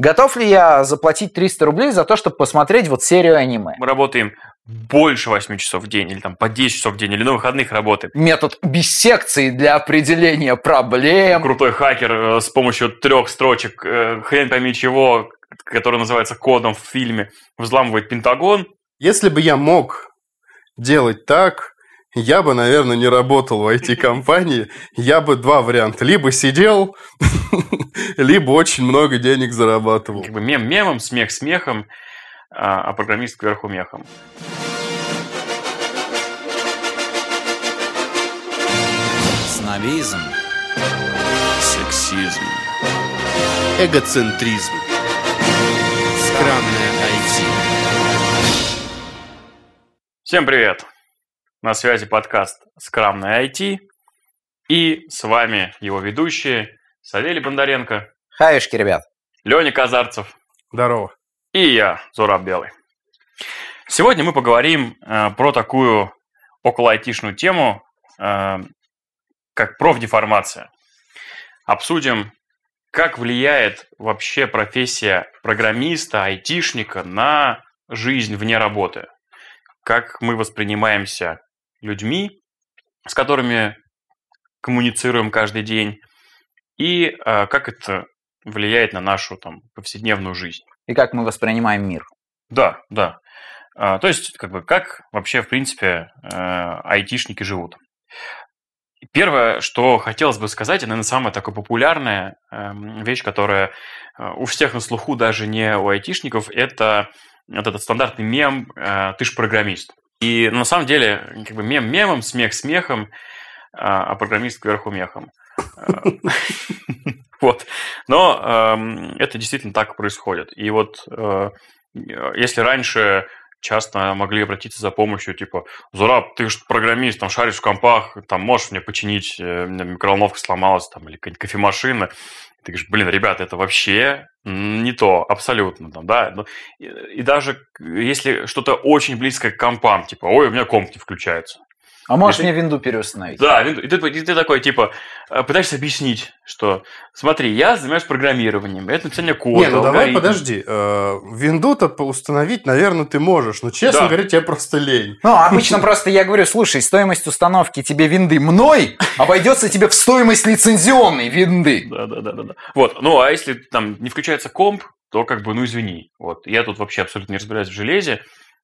Готов ли я заплатить 300 рублей за то, чтобы посмотреть вот серию аниме? Мы работаем больше 8 часов в день, или там по 10 часов в день, или на выходных работаем. Метод биссекции для определения проблем. Крутой хакер э, с помощью трех строчек, э, хрен пойми чего, который называется кодом в фильме, взламывает Пентагон. Если бы я мог делать так, я бы, наверное, не работал в IT-компании. Я бы два варианта. Либо сидел, либо очень много денег зарабатывал. Как бы мем мемом, смех смехом, а, а программист кверху мехом. Снобизм. Сексизм. Эгоцентризм. Скромное IT. Всем привет! На связи подкаст «Скрамное IT». И с вами его ведущие Савелий Бондаренко, Хаюшки, ребят. Леня Казарцев Здорово. и я, Зураб Белый. Сегодня мы поговорим э, про такую около айтишную тему, э, как профдеформация. Обсудим, как влияет вообще профессия программиста, айтишника на жизнь вне работы. Как мы воспринимаемся людьми, с которыми коммуницируем каждый день, и э, как это влияет на нашу там, повседневную жизнь. И как мы воспринимаем мир. Да, да. А, то есть, как бы, как вообще, в принципе, э, айтишники живут. Первое, что хотелось бы сказать, наверное, самая такая популярная э, вещь, которая э, у всех на слуху, даже не у айтишников, это вот этот стандартный мем э, «ты ж программист». И на самом деле, как бы мем мемом, смех смехом, а, а программист кверху мехом. Вот. Но эм, это действительно так происходит. И вот э, если раньше часто могли обратиться за помощью, типа, Зураб, ты же программист, там шаришь в компах, там можешь мне починить, э, у меня микроволновка сломалась, там, или какая-нибудь кофемашина. Ты говоришь, блин, ребята, это вообще не то, абсолютно, там, да. Ну, И, и даже если что-то очень близкое к компам, типа, ой, у меня комп не включается. А можешь И ты- мне винду переустановить? Да, и ты, и ты такой, типа, э, пытаешься объяснить, что, смотри, я занимаюсь программированием, это написание кода, Не, ну давай алгоритм. подожди. Э, Винду-то установить, наверное, ты можешь. Но, честно Да. говоря, тебе просто лень. Ну, обычно просто я говорю, слушай, стоимость установки тебе винды мной обойдется тебе в стоимость лицензионной винды. Да, да, да, да, да. Вот, ну, а если там не включается комп, то как бы, ну, извини. Вот, я тут вообще абсолютно не разбираюсь в железе.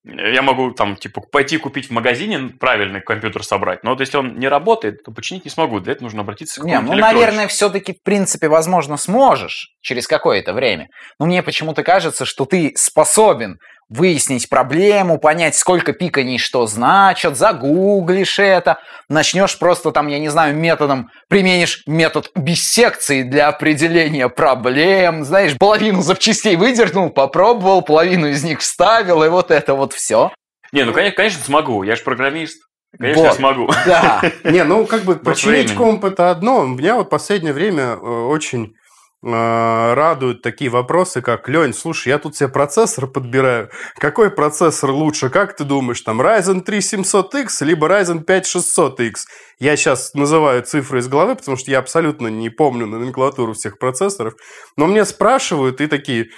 Я могу там, типа, пойти купить в магазине правильный компьютер собрать, но вот если он не работает, то починить не смогу. Для этого нужно обратиться к Не, ну, наверное, все-таки, в принципе, возможно, сможешь через какое-то время. Но мне почему-то кажется, что ты способен выяснить проблему, понять, сколько пиканий что значит, загуглишь это, начнешь просто там, я не знаю, методом, применишь метод биссекции для определения проблем, знаешь, половину запчастей выдернул, попробовал, половину из них вставил, и вот это вот все. Не, ну, конечно, конечно, смогу. Я же программист. Конечно, я Вот. смогу. Да. Не, ну как бы починить комп это одно. Меня вот последнее время э, очень радуют такие вопросы, как Лень, слушай, я тут себе процессор подбираю. Какой процессор лучше? Как ты думаешь, там Ryzen 3 700X либо Ryzen 5 600X? Я сейчас называю цифры из головы, потому что я абсолютно не помню номенклатуру всех процессоров. Но мне спрашивают и такие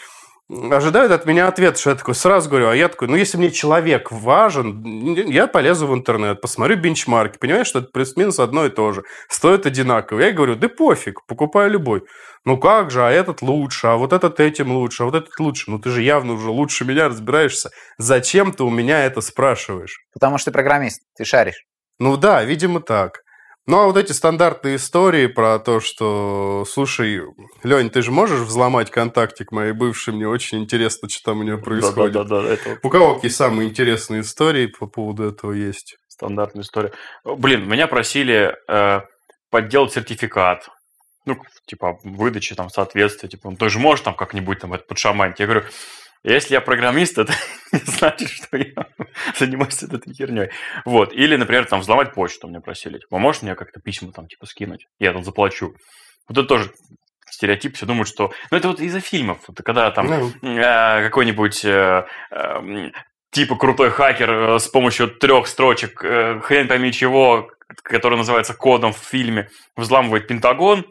ожидают от меня ответ, что я такой сразу говорю, а я такой, ну если мне человек важен, я полезу в интернет, посмотрю бенчмарки, понимаешь, что это плюс-минус одно и то же, стоит одинаково. Я говорю, да пофиг, покупаю любой. Ну как же, а этот лучше, а вот этот этим лучше, а вот этот лучше. Ну ты же явно уже лучше меня разбираешься. Зачем ты у меня это спрашиваешь? Потому что ты программист, ты шаришь. Ну да, видимо так. Ну а вот эти стандартные истории про то, что, слушай, Лень, ты же можешь взломать контактик моей бывшей, мне очень интересно, что там у нее происходит. Да, да, да, это У кого какие самые интересные истории по поводу этого есть? стандартная история. Блин, меня просили э, подделать сертификат. Ну, типа, выдачи там соответствия. Типа, ну, ты же можешь там как-нибудь там это подшаманить. Я говорю, если я программист, это не значит, что я занимаюсь этой херней. Вот. Или, например, там взломать почту мне просили. Типа, можешь мне как-то письма там, типа, скинуть? Я там заплачу. Вот это тоже стереотип, все думают, что... Ну, это вот из-за фильмов. Это когда там Ну, э, какой-нибудь э, э, типа крутой хакер э, с помощью трех строчек, э, хрен пойми чего, который называется кодом в фильме, взламывает Пентагон,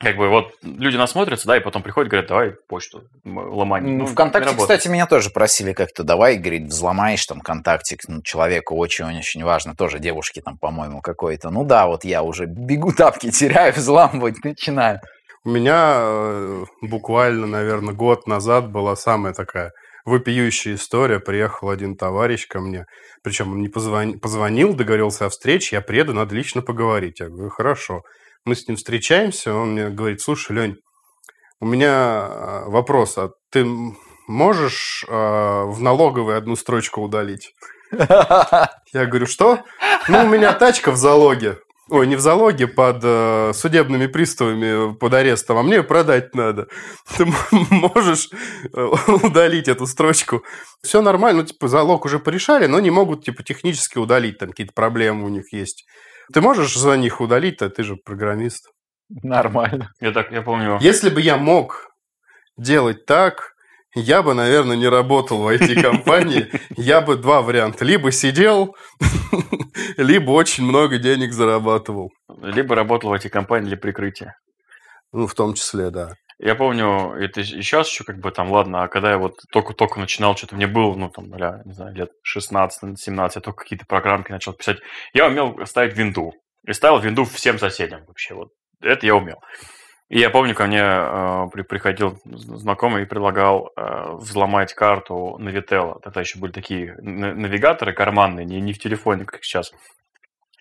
как бы вот люди насмотрятся, да, и потом приходят, говорят, давай почту ломать. Ну, ВКонтакте, кстати, меня тоже просили как-то, давай, говорит, взломаешь там контактик, ну, человеку очень-очень важно, тоже девушки там, по-моему, какой-то. Ну да, вот я уже бегу тапки теряю, взламывать начинаю. У меня э, буквально, наверное, год назад была самая такая вопиющая история. Приехал один товарищ ко мне, причем он не позвонил, позвонил, договорился о встрече, я приеду, надо лично поговорить. Я говорю, хорошо. Мы с ним встречаемся, он мне говорит, слушай, Лень, у меня а, вопрос, а ты можешь э, в налоговой одну строчку удалить? Я говорю, что? Ну, у меня тачка в залоге. Ой, не в залоге, под э, судебными приставами, под арестом, а мне продать надо. Ты можешь э, удалить эту строчку. Все нормально, ну, типа, залог уже порешали, но не могут, типа, технически удалить, там какие-то проблемы у них есть. Ты можешь за них удалить-то, ты же программист. Нормально. Я так, я помню. Если бы я мог делать так, я бы, наверное, не работал в IT-компании. Я бы два варианта. Либо сидел, либо очень много денег зарабатывал. Либо работал в IT-компании для прикрытия. Ну, в том числе, да. Я помню, это и сейчас еще как бы там, ладно, а когда я вот только-только начинал, что-то мне было, ну, там, бля, не знаю, лет 16-17, я только какие-то программки начал писать, я умел ставить винду. И ставил винду всем соседям вообще, вот. Это я умел. И я помню, ко мне э, при, приходил знакомый и предлагал э, взломать карту Navitel. Тогда еще были такие навигаторы карманные, не, не в телефоне, как сейчас.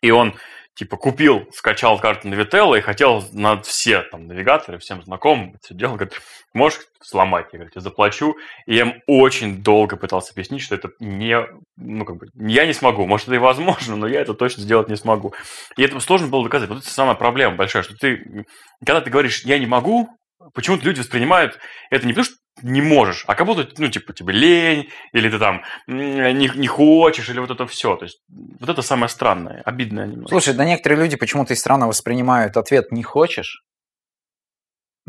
И он типа купил, скачал карту Navitel и хотел на все там навигаторы, всем знакомым это все делал, говорит, можешь сломать? Я говорю, я заплачу. И я им очень долго пытался объяснить, что это не, ну как бы, я не смогу. Может, это и возможно, но я это точно сделать не смогу. И это сложно было доказать. Вот это самая проблема большая, что ты, когда ты говоришь, я не могу, почему-то люди воспринимают это не потому, что не можешь, а как будто, ну, типа, тебе лень, или ты там не, не хочешь, или вот это все. То есть, вот это самое странное, обидное немного. Слушай, да некоторые люди почему-то и странно воспринимают ответ «не хочешь»,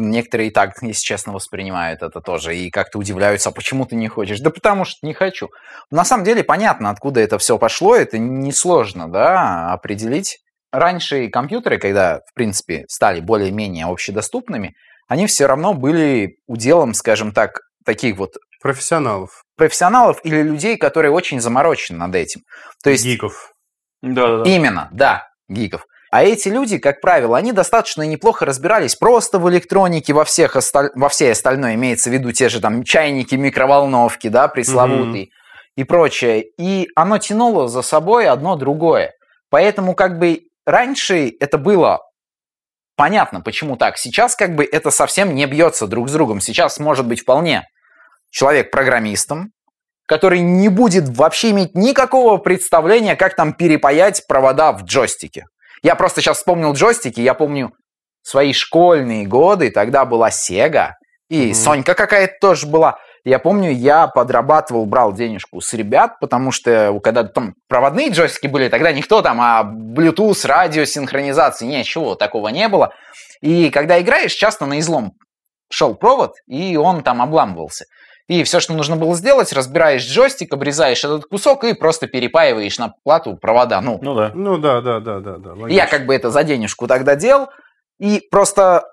Некоторые и так, если честно, воспринимают это тоже и как-то удивляются, а почему ты не хочешь? Да потому что не хочу. На самом деле понятно, откуда это все пошло, это несложно, да, определить. Раньше компьютеры, когда, в принципе, стали более-менее общедоступными, они все равно были уделом, скажем так, таких вот... Профессионалов. Профессионалов или людей, которые очень заморочены над этим. То есть... Гиков. Да, да, Именно, да, гиков. А эти люди, как правило, они достаточно неплохо разбирались просто в электронике, во, всех осталь... во всей остальной, имеется в виду те же там чайники, микроволновки, да, пресловутые mm и прочее. И оно тянуло за собой одно другое. Поэтому как бы раньше это было понятно, почему так. Сейчас как бы это совсем не бьется друг с другом. Сейчас может быть вполне человек программистом, который не будет вообще иметь никакого представления, как там перепаять провода в джойстике. Я просто сейчас вспомнил джойстики, я помню свои школьные годы, тогда была Sega, и mm-hmm. Сонька какая-то тоже была. Я помню, я подрабатывал, брал денежку с ребят, потому что когда там проводные джойстики были, тогда никто там, а Bluetooth, радио, синхронизации, ничего такого не было. И когда играешь, часто на излом шел провод, и он там обламывался. И все, что нужно было сделать, разбираешь джойстик, обрезаешь этот кусок и просто перепаиваешь на плату провода. Ну, ну да. Ну да, да, да, да. да я как бы это за денежку тогда делал. И просто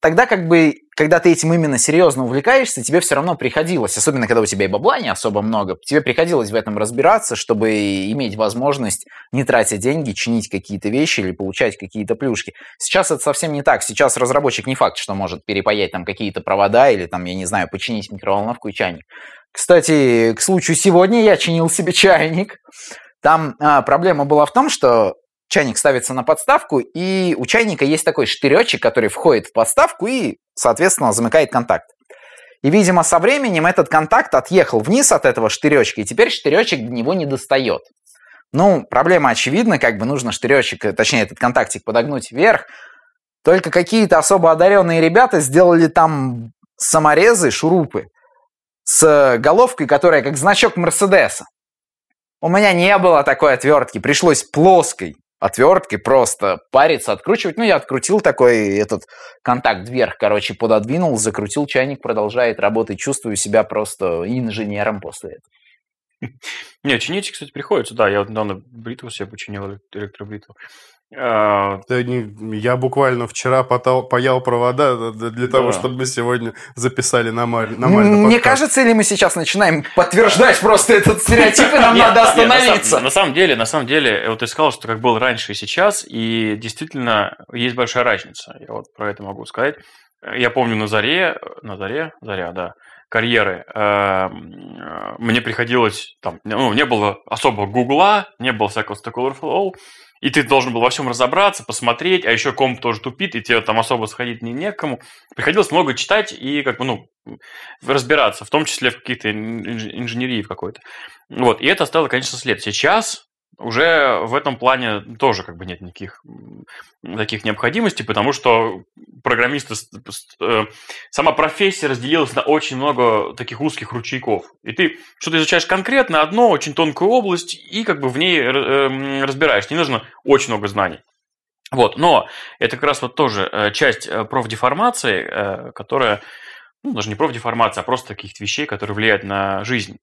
тогда как бы, когда ты этим именно серьезно увлекаешься, тебе все равно приходилось, особенно когда у тебя и бабла не особо много, тебе приходилось в этом разбираться, чтобы иметь возможность не тратить деньги, чинить какие-то вещи или получать какие-то плюшки. Сейчас это совсем не так. Сейчас разработчик не факт, что может перепаять там какие-то провода или там, я не знаю, починить микроволновку и чайник. Кстати, к случаю сегодня я чинил себе чайник. Там а, проблема была в том, что чайник ставится на подставку, и у чайника есть такой штыречек, который входит в подставку и, соответственно, замыкает контакт. И, видимо, со временем этот контакт отъехал вниз от этого штыречка, и теперь штыречек до него не достает. Ну, проблема очевидна, как бы нужно штыречек, точнее, этот контактик подогнуть вверх. Только какие-то особо одаренные ребята сделали там саморезы, шурупы с головкой, которая как значок Мерседеса. У меня не было такой отвертки, пришлось плоской отверткой просто париться, откручивать. Ну, я открутил такой этот контакт вверх, короче, пододвинул, закрутил чайник, продолжает работать. Чувствую себя просто инженером после этого. Не, чинить, кстати, приходится. Да, я вот недавно бритву себе починил, электробритву. А, я буквально вчера потал, паял провода для того, чтобы мы сегодня записали нормально. Мне кажется, или мы сейчас начинаем подтверждать просто этот стереотип, и нам надо остановиться? На самом деле, на самом деле, вот ты сказал, что как был раньше и сейчас, и действительно есть большая разница. Я вот про это могу сказать. Я помню на заре, на заре, заря, да, карьеры эм, мне приходилось там, ну, не было особо гугла, не было всякого Stack Overflow, и ты должен был во всем разобраться, посмотреть, а еще комп тоже тупит, и тебе там особо сходить не некому. Приходилось много читать и как бы, ну, разбираться, в том числе в каких-то инженерии в какой-то. Вот, и это оставило, конечно, след. Сейчас уже в этом плане тоже как бы нет никаких таких необходимостей, потому что программисты, э, сама профессия разделилась на очень много таких узких ручейков. И ты что-то изучаешь конкретно, одно, очень тонкую область, и как бы в ней э, разбираешь. Не нужно очень много знаний. Вот, но это как раз вот тоже э, часть профдеформации, которая ну, даже не профдеформация, а просто каких-то вещей, которые влияют на жизнь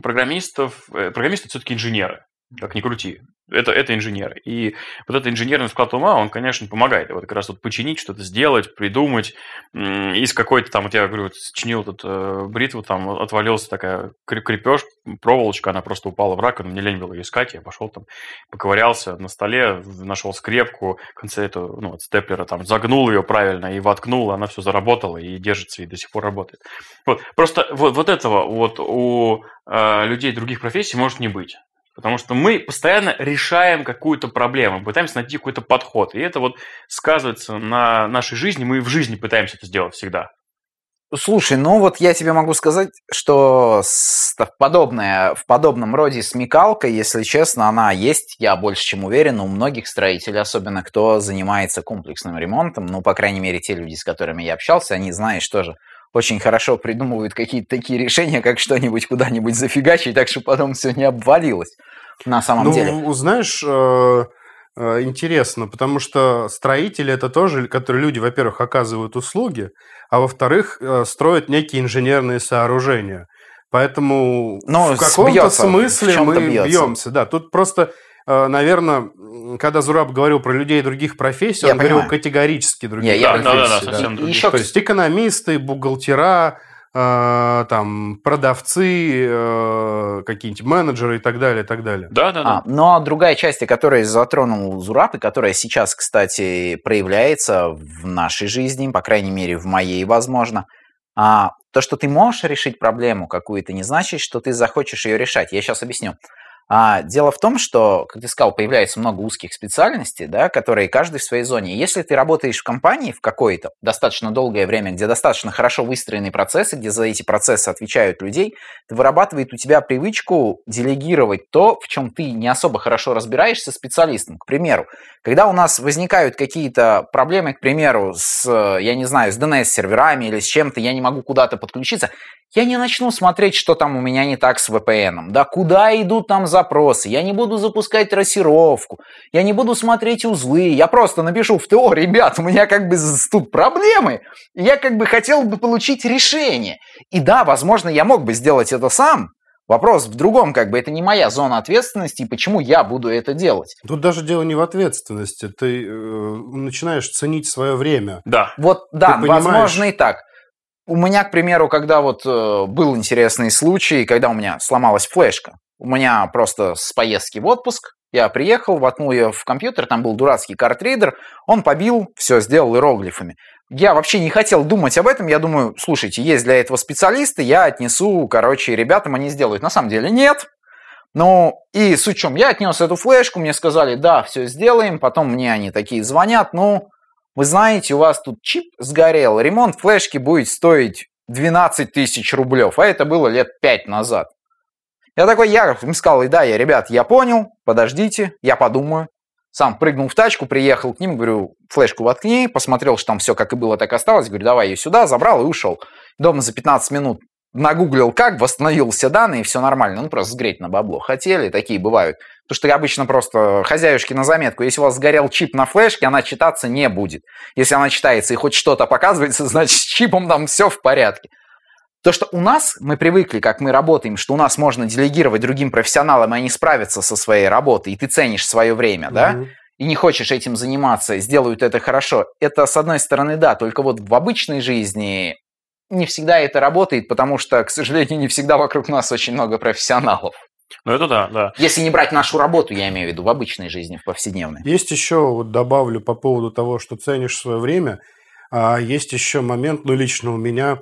программистов. Программисты все-таки инженеры как ни крути. Это, это инженер. И вот этот инженерный склад ума, он, конечно, помогает. Вот как раз вот починить, что-то сделать, придумать. Из какой-то там, вот я говорю, вот чинил тут э, бритву, там отвалился такая крепеж, проволочка, она просто упала в раковину, мне лень было ее искать, я пошел там, поковырялся на столе, нашел скрепку, в конце эту, ну, от степлера там загнул ее правильно и воткнул, она все заработала и держится, и до сих пор работает. Вот, просто вот, вот этого вот у э, людей других профессий может не быть. Потому что мы постоянно решаем какую-то проблему, пытаемся найти какой-то подход. И это вот сказывается на нашей жизни. Мы в жизни пытаемся это сделать всегда. Слушай, ну вот я тебе могу сказать, что подобное, в подобном роде смекалка, если честно, она есть, я больше чем уверен, у многих строителей, особенно кто занимается комплексным ремонтом, ну, по крайней мере, те люди, с которыми я общался, они, знаешь, тоже очень хорошо придумывают какие-то такие решения, как что-нибудь куда-нибудь зафигачить, так что потом все не обвалилось на самом ну, деле. Ну, знаешь, э, э, интересно, потому что строители это тоже, которые люди, во-первых, оказывают услуги, а во-вторых, э, строят некие инженерные сооружения. Поэтому Но в каком-то смысле в мы бьется. бьемся. Да, тут просто наверное, когда Зураб говорил про людей других профессий, я он понимаю. говорил категорически других я, профессий. Да, да, да, совсем да. Еще... То есть экономисты, бухгалтера, там продавцы, э, какие-нибудь менеджеры и так далее, и так далее. Да, да, да. А, ну а другая часть, которую затронул Зураб, и которая сейчас, кстати, проявляется в нашей жизни, по крайней мере, в моей, возможно, а, то, что ты можешь решить проблему какую-то, не значит, что ты захочешь ее решать. Я сейчас объясню. А дело в том, что, как ты сказал, появляется много узких специальностей, да, которые каждый в своей зоне. Если ты работаешь в компании в какой-то достаточно долгое время, где достаточно хорошо выстроены процессы, где за эти процессы отвечают людей, это вырабатывает у тебя привычку делегировать то, в чем ты не особо хорошо разбираешься специалистам. К примеру, когда у нас возникают какие-то проблемы, к примеру, с, я не знаю, с DNS-серверами или с чем-то, я не могу куда-то подключиться, я не начну смотреть, что там у меня не так с VPN, да, куда идут там запросы, я не буду запускать трассировку, я не буду смотреть узлы, я просто напишу в ТО, ребят, у меня как бы тут проблемы, я как бы хотел бы получить решение. И да, возможно, я мог бы сделать это сам, Вопрос в другом, как бы это не моя зона ответственности, и почему я буду это делать. Тут даже дело не в ответственности, ты э, начинаешь ценить свое время. Да. Вот, да, возможно и так. У меня, к примеру, когда вот э, был интересный случай, когда у меня сломалась флешка, у меня просто с поездки в отпуск, я приехал, воткнул ее в компьютер, там был дурацкий картридер, он побил, все, сделал иероглифами. Я вообще не хотел думать об этом, я думаю, слушайте, есть для этого специалисты, я отнесу, короче, ребятам они сделают. На самом деле нет. Ну, и суть в чем, я отнес эту флешку, мне сказали, да, все сделаем, потом мне они такие звонят, ну, вы знаете, у вас тут чип сгорел, ремонт флешки будет стоить 12 тысяч рублев, а это было лет 5 назад. Я такой, я им сказал, да, я, ребят, я понял, подождите, я подумаю. Сам прыгнул в тачку, приехал к ним, говорю, флешку воткни, посмотрел, что там все как и было, так осталось, говорю, давай ее сюда, забрал и ушел. Дома за 15 минут нагуглил как, восстановил все данные, и все нормально. Ну, просто сгреть на бабло хотели, такие бывают. Потому что обычно просто хозяюшки на заметку, если у вас сгорел чип на флешке, она читаться не будет. Если она читается и хоть что-то показывается, значит, с чипом там все в порядке. То, что у нас, мы привыкли, как мы работаем, что у нас можно делегировать другим профессионалам, и они справятся со своей работой, и ты ценишь свое время, mm-hmm. да, и не хочешь этим заниматься, сделают это хорошо. Это, с одной стороны, да, только вот в обычной жизни не всегда это работает, потому что, к сожалению, не всегда вокруг нас очень много профессионалов. Ну, это да, да. Если не брать нашу работу, я имею в виду, в обычной жизни, в повседневной. Есть еще, вот добавлю по поводу того, что ценишь свое время, а есть еще момент, ну, лично у меня,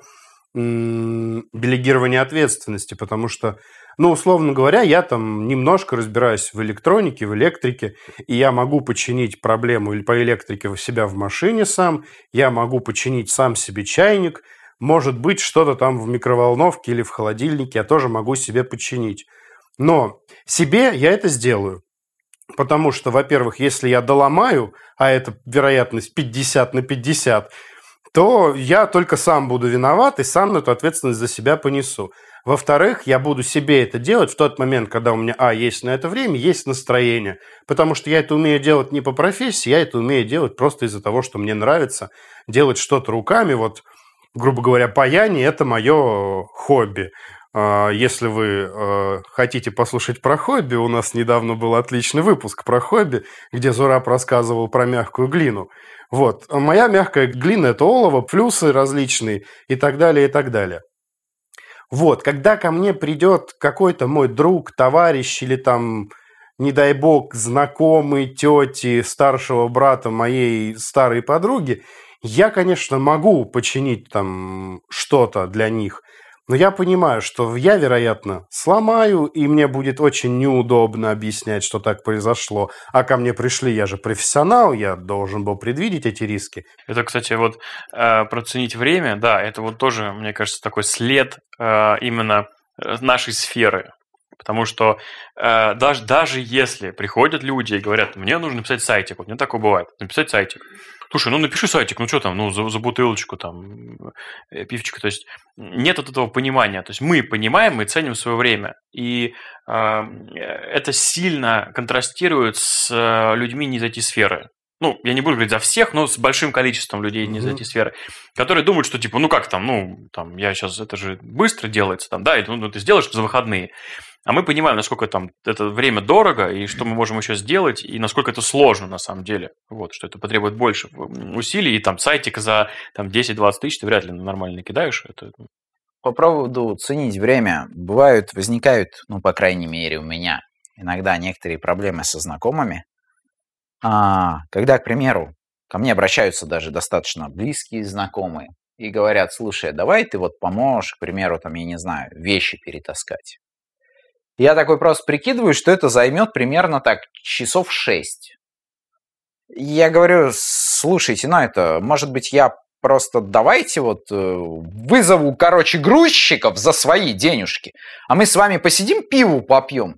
делегирование ответственности, потому что, ну, условно говоря, я там немножко разбираюсь в электронике, в электрике, и я могу починить проблему или по электрике у себя в машине сам, я могу починить сам себе чайник, может быть, что-то там в микроволновке или в холодильнике я тоже могу себе починить. Но себе я это сделаю. Потому что, во-первых, если я доломаю, а это вероятность 50 на 50, то я только сам буду виноват и сам эту ответственность за себя понесу. Во-вторых, я буду себе это делать в тот момент, когда у меня, а, есть на это время, есть настроение. Потому что я это умею делать не по профессии, я это умею делать просто из-за того, что мне нравится делать что-то руками. Вот, грубо говоря, паяние – это мое хобби. А, если вы э, хотите послушать про хобби, у нас недавно был отличный выпуск про хобби, где Зураб рассказывал про мягкую глину. Вот. Моя мягкая глина – это олово, плюсы различные и так далее, и так далее. Вот. Когда ко мне придет какой-то мой друг, товарищ или там, не дай бог, знакомый тети, старшего брата моей старой подруги, я, конечно, могу починить там что-то для них – но я понимаю, что я, вероятно, сломаю, и мне будет очень неудобно объяснять, что так произошло. А ко мне пришли, я же профессионал, я должен был предвидеть эти риски. Это, кстати, вот э, проценить время, да, это вот тоже, мне кажется, такой след э, именно э, нашей сферы. Потому что э, даже, даже если приходят люди и говорят, мне нужно написать сайтик, вот мне такое бывает, написать сайтик. Слушай, ну напиши сайтик, ну что там, ну за, за бутылочку там, э, пивчика. То есть нет вот этого понимания. То есть мы понимаем, мы ценим свое время. И э, это сильно контрастирует с э, людьми не из этой сферы ну, я не буду говорить за всех, но с большим количеством людей не из этой сферы, которые думают, что типа, ну как там, ну, там, я сейчас, это же быстро делается, там, да, и, ну, ты сделаешь за выходные. А мы понимаем, насколько там это время дорого, и что мы можем еще сделать, и насколько это сложно на самом деле. Вот, что это потребует больше усилий, и там сайтик за там, 10-20 тысяч ты вряд ли нормально кидаешь. Это... Ну. По поводу ценить время, бывают, возникают, ну, по крайней мере, у меня иногда некоторые проблемы со знакомыми, а, когда, к примеру, ко мне обращаются даже достаточно близкие знакомые и говорят, слушай, давай ты вот поможешь, к примеру, там, я не знаю, вещи перетаскать. Я такой просто прикидываю, что это займет примерно так часов шесть. Я говорю, слушайте, ну это, может быть, я просто давайте вот э, вызову, короче, грузчиков за свои денежки, а мы с вами посидим, пиву попьем.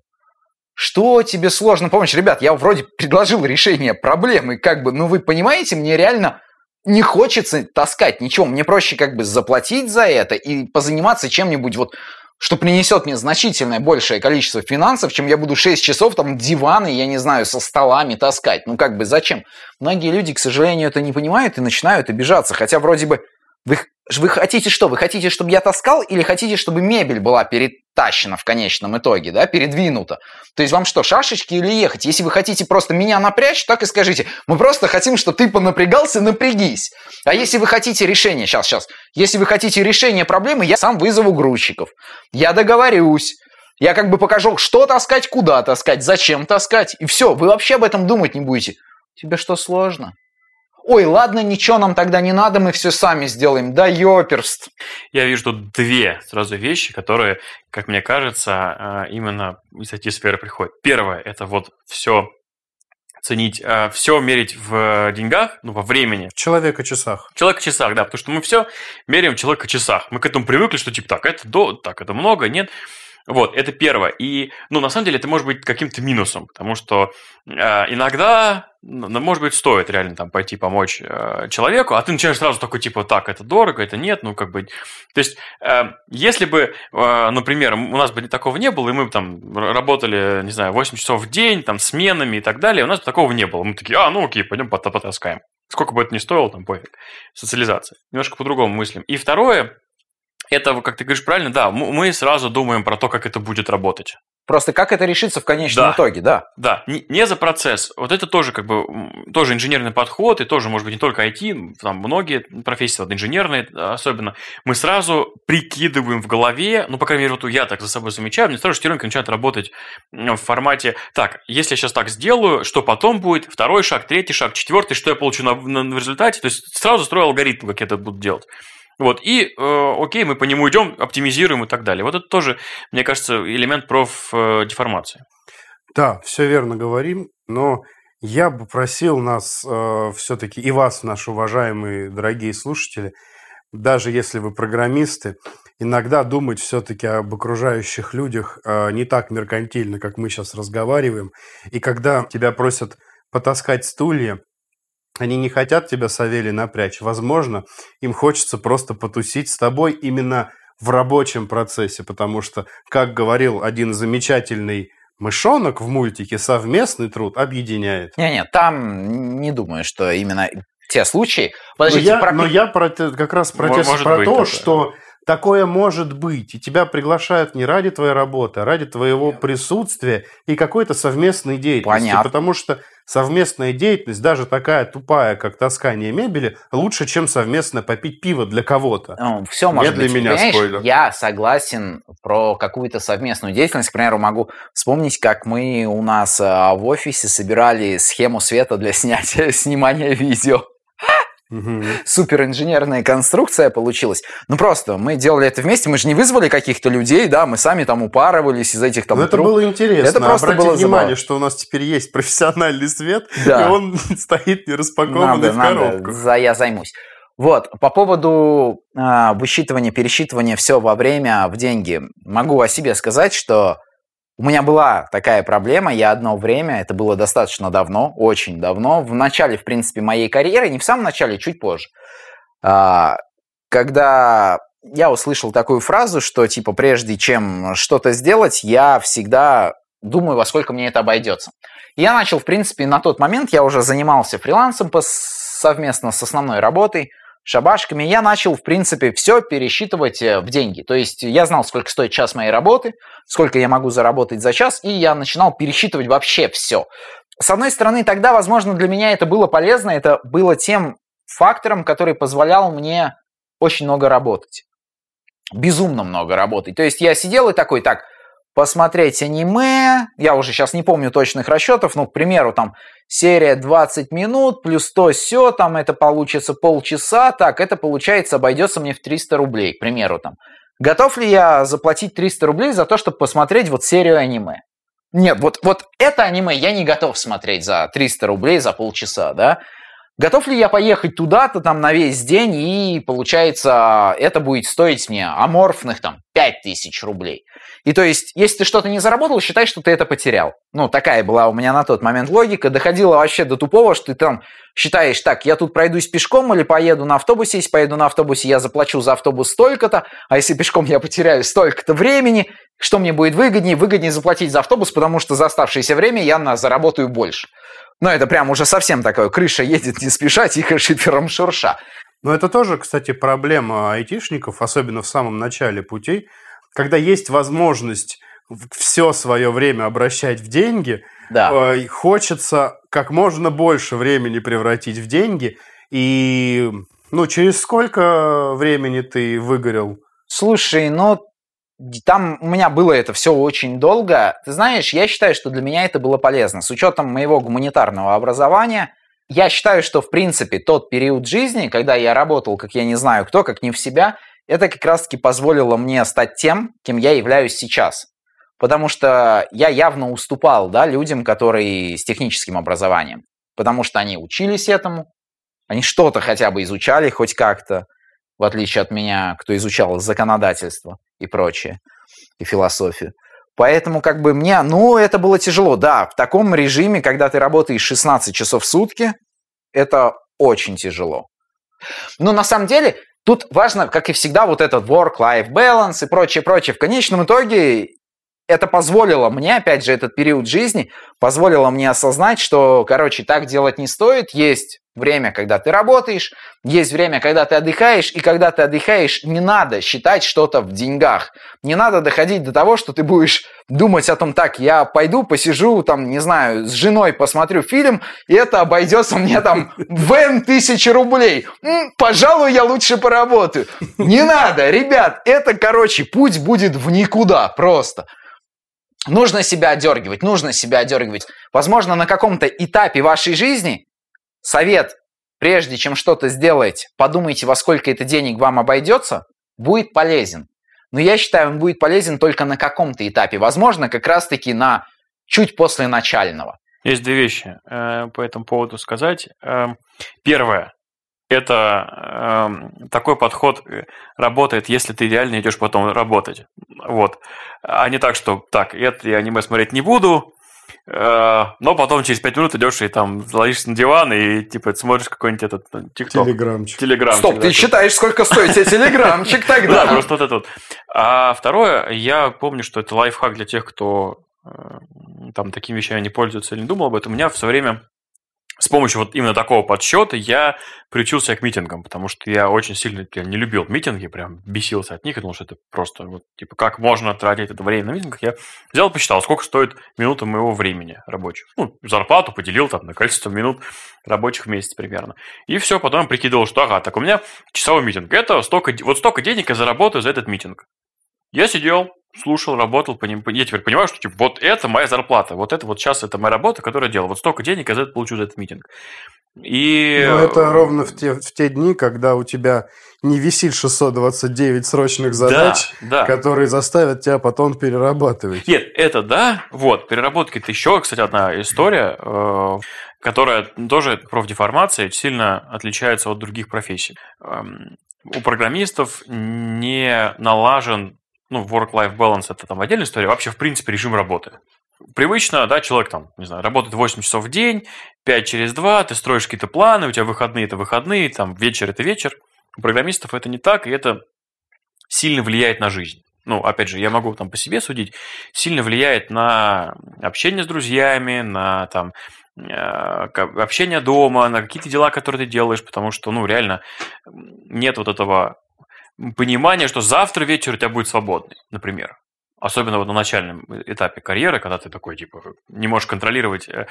Что тебе сложно помочь? Ребят, я вроде предложил решение проблемы, как бы, ну вы понимаете, мне реально не хочется таскать ничего. Мне проще как бы заплатить за это и позаниматься чем-нибудь вот что принесет мне значительное большее количество финансов, чем я буду 6 часов там диваны, я не знаю, со столами таскать. Ну как бы зачем? Многие люди, к сожалению, это не понимают и начинают обижаться, хотя вроде бы вы, вы хотите что? Вы хотите, чтобы я таскал или хотите, чтобы мебель была перетащена в конечном итоге, да, передвинута? То есть вам что, шашечки или ехать? Если вы хотите просто меня напрячь, так и скажите. Мы просто хотим, чтобы ты понапрягался, напрягись. А если вы хотите решение, сейчас, сейчас, если вы хотите решение проблемы, я сам вызову грузчиков. Я договорюсь. Я как бы покажу, что таскать, куда таскать, зачем таскать. И все, вы вообще об этом думать не будете. Тебе что, сложно? Ой, ладно, ничего нам тогда не надо, мы все сами сделаем. Да ёперст. Я вижу тут две сразу вещи, которые, как мне кажется, а, именно из этой сферы приходят. Первое – это вот все ценить, а, все мерить в деньгах, ну, во времени. В человека-часах. В человека-часах, да, потому что мы все меряем в человека-часах. Мы к этому привыкли, что типа так, это до, так, это много, нет. Вот, это первое. И, ну, на самом деле, это может быть каким-то минусом, потому что э, иногда, ну, может быть, стоит реально там пойти помочь э, человеку, а ты начинаешь сразу такой, типа, так, это дорого, это нет, ну, как бы... То есть, э, если бы, э, например, у нас бы такого не было, и мы бы там работали, не знаю, 8 часов в день, там, сменами и так далее, у нас бы такого не было. Мы такие, а, ну, окей, пойдем потаскаем. Сколько бы это ни стоило, там, пофиг. Социализация. Немножко по-другому мыслим. И второе, это, как ты говоришь правильно, да, мы сразу думаем про то, как это будет работать. Просто как это решится в конечном Да. итоге, да. Да, не, не за процесс. Вот это тоже как бы тоже инженерный подход, и тоже, может быть, не только IT, там многие профессии, вот инженерные особенно, мы сразу прикидываем в голове, ну, по крайней мере, вот я так за собой замечаю, мне сразу шестеренка начинает работать в формате, так, если я сейчас так сделаю, что потом будет, второй шаг, третий шаг, четвертый, что я получу на, на- в результате, то есть сразу строю алгоритм, как я это буду делать. Вот, и, э, окей, мы по нему идем, оптимизируем и так далее. Вот это тоже, мне кажется, элемент профдеформации. Да, все верно говорим, но я бы просил нас все-таки, и вас, наши уважаемые дорогие слушатели, даже если вы программисты, иногда думать все-таки об окружающих людях э, не так меркантильно, как мы сейчас разговариваем. И когда тебя просят потаскать стулья, они не хотят тебя, Савелий, напрячь. Возможно, им хочется просто потусить с тобой именно в рабочем процессе, потому что, как говорил один замечательный мышонок в мультике, совместный труд объединяет. Не-не, там не думаю, что именно те случаи. Но Подождите, я, про- но я про те- как раз про, те- про быть то, такое. что такое может быть, и тебя приглашают не ради твоей работы, а ради твоего присутствия и какой-то совместной деятельности. Понятно. Потому что совместная деятельность, даже такая тупая, как таскание мебели, лучше, чем совместно попить пиво для кого-то. все Не может для быть. меня Понимаешь, спойлер. Я согласен про какую-то совместную деятельность. К примеру, могу вспомнить, как мы у нас а, в офисе собирали схему света для снятия, снимания видео. Мгм. Супер инженерная конструкция получилась. Ну просто мы делали это вместе, мы же не вызвали каких-то людей, да, мы сами там упарывались из этих там Ну, это труб. было интересно. Это просто Обрати было внимание, забавно. что у нас теперь есть профессиональный свет, Да. и он стоит не распакованный Надо, в надо, коробку. за, я займусь. Вот, по поводу а, высчитывания, пересчитывания все во время в деньги. Могу о себе сказать, что у меня была такая проблема. Я одно время, это было достаточно давно, очень давно, в начале, в принципе, моей карьеры, не в самом начале, чуть позже, а, когда я услышал такую фразу, что типа прежде чем что-то сделать, я всегда думаю, во сколько мне это обойдется. Я начал, в принципе, на тот момент я уже занимался фрилансом по- совместно с основной работой, шабашками. Я начал, в принципе, все пересчитывать э, в деньги. То есть я знал, сколько стоит час моей работы, сколько я могу заработать за час, и я начинал пересчитывать вообще все. С одной стороны, тогда, возможно, для меня это было полезно, это было тем фактором, который позволял мне очень много работать. Безумно много работать. То есть я сидел и такой, так, посмотреть аниме, я уже сейчас не помню точных расчетов, но, к примеру, там серия 20 минут плюс то все, там это получится полчаса, так, это получается, обойдется мне в 300 рублей, к примеру, там. Готов ли я заплатить 300 рублей за то, чтобы посмотреть вот серию аниме? Нет, вот, вот это аниме я не готов смотреть за 300 рублей за полчаса, да? Готов ли я поехать туда-то там на весь день, и получается, это будет стоить мне аморфных там 5000 рублей. И то есть, если ты что-то не заработал, считай, что ты это потерял. Ну, такая была у меня на тот момент логика. Доходила вообще до тупого, что ты там считаешь, так, я тут пройдусь пешком или поеду на автобусе. Если поеду на автобусе, я заплачу за автобус столько-то, а если пешком я потеряю столько-то времени, что мне будет выгоднее? Выгоднее заплатить за автобус, потому что за оставшееся время я на заработаю больше. Но это прям уже совсем такое, крыша едет не спеша, тихо шипером шурша. Но это тоже, кстати, проблема айтишников, особенно в самом начале путей, когда есть возможность все свое время обращать в деньги, Да. э, хочется как можно больше времени превратить в деньги. И ну, через сколько времени ты выгорел? Слушай, ну там у меня было это все очень долго. Ты знаешь, я считаю, что для меня это было полезно. С учетом моего гуманитарного образования, я считаю, что в принципе тот период жизни, когда я работал, как я не знаю кто, как не в себя, это как раз-таки позволило мне стать тем, кем я являюсь сейчас. Потому что я явно уступал да, людям, которые с техническим образованием. Потому что они учились этому, они что-то хотя бы изучали хоть как-то, в отличие от меня, кто изучал законодательство и прочее, и философию. Поэтому как бы мне, ну, это было тяжело. Да, в таком режиме, когда ты работаешь 16 часов в сутки, это очень тяжело. Но на самом деле тут важно, как и всегда, вот этот work-life balance и прочее, прочее. В конечном итоге это позволило мне, опять же, этот период жизни, позволило мне осознать, что, короче, так делать не стоит. Есть время, когда ты работаешь, есть время, когда ты отдыхаешь, и когда ты отдыхаешь, не надо считать что-то в деньгах. Не надо доходить до того, что ты будешь думать о том, так, я пойду посижу, там, не знаю, с женой посмотрю фильм, и это обойдется мне там в N тысячи рублей. М, пожалуй, я лучше поработаю. Не надо, ребят, это, короче, путь будет в никуда просто. Нужно себя одергивать, нужно себя одергивать. Возможно, на каком-то этапе вашей жизни совет, прежде чем что-то сделать, подумайте, во сколько это денег вам обойдется, будет полезен. Но я считаю, он будет полезен только на каком-то этапе. Возможно, как раз-таки на чуть после начального. Есть две вещи э, по этому поводу сказать. Э, первое. Это э, такой подход э, работает, если ты реально идешь потом работать. Вот. А не так, что так, это я аниме смотреть не буду, э, но потом через пять минут идешь и там ложишься на диван и типа смотришь какой-нибудь этот э, тикток. Телеграмчик. Телеграмчик. Стоп, да, ты считаешь, сколько стоит тебе телеграмчик Да, тогда? просто вот это вот. А второе, я помню, что это лайфхак для тех, кто э, там такими вещами не пользуется или не думал об этом. У меня все время с помощью вот именно такого подсчета я приучился к митингам, потому что я очень сильно прям не любил митинги, прям бесился от них, потому что это просто вот, типа, как можно тратить это время на митингах. Я взял, посчитал, сколько стоит минута моего времени рабочих. Ну, зарплату поделил там на количество минут рабочих в месяц примерно. И все, потом прикидывал, что ага, так у меня часовой митинг, это столько, вот столько денег я заработаю за этот митинг. Я сидел, слушал, работал, поним... я теперь понимаю, что типа, вот это моя зарплата, вот это вот сейчас это моя работа, которую я делал, вот столько денег я за это получу за этот митинг. И... Но это ровно в те, в те дни, когда у тебя не висит 629 срочных задач, да, да. которые заставят тебя потом перерабатывать. Нет, это да, вот, переработки это еще, кстати, одна история, э, которая тоже профдеформация сильно отличается от других профессий. Эм, у программистов не налажен ну, work-life balance это там отдельная история, вообще, в принципе, режим работы. Привычно, да, человек там, не знаю, работает 8 часов в день, 5 через 2, ты строишь какие-то планы, у тебя выходные это выходные, там, вечер это вечер. У программистов это не так, и это сильно влияет на жизнь. Ну, опять же, я могу там по себе судить, сильно влияет на общение с друзьями, на там э, общение дома, на какие-то дела, которые ты делаешь, потому что, ну, реально нет вот этого понимание, что завтра вечер у тебя будет свободный, например. Особенно вот на начальном этапе карьеры, когда ты такой, типа, не можешь контролировать э,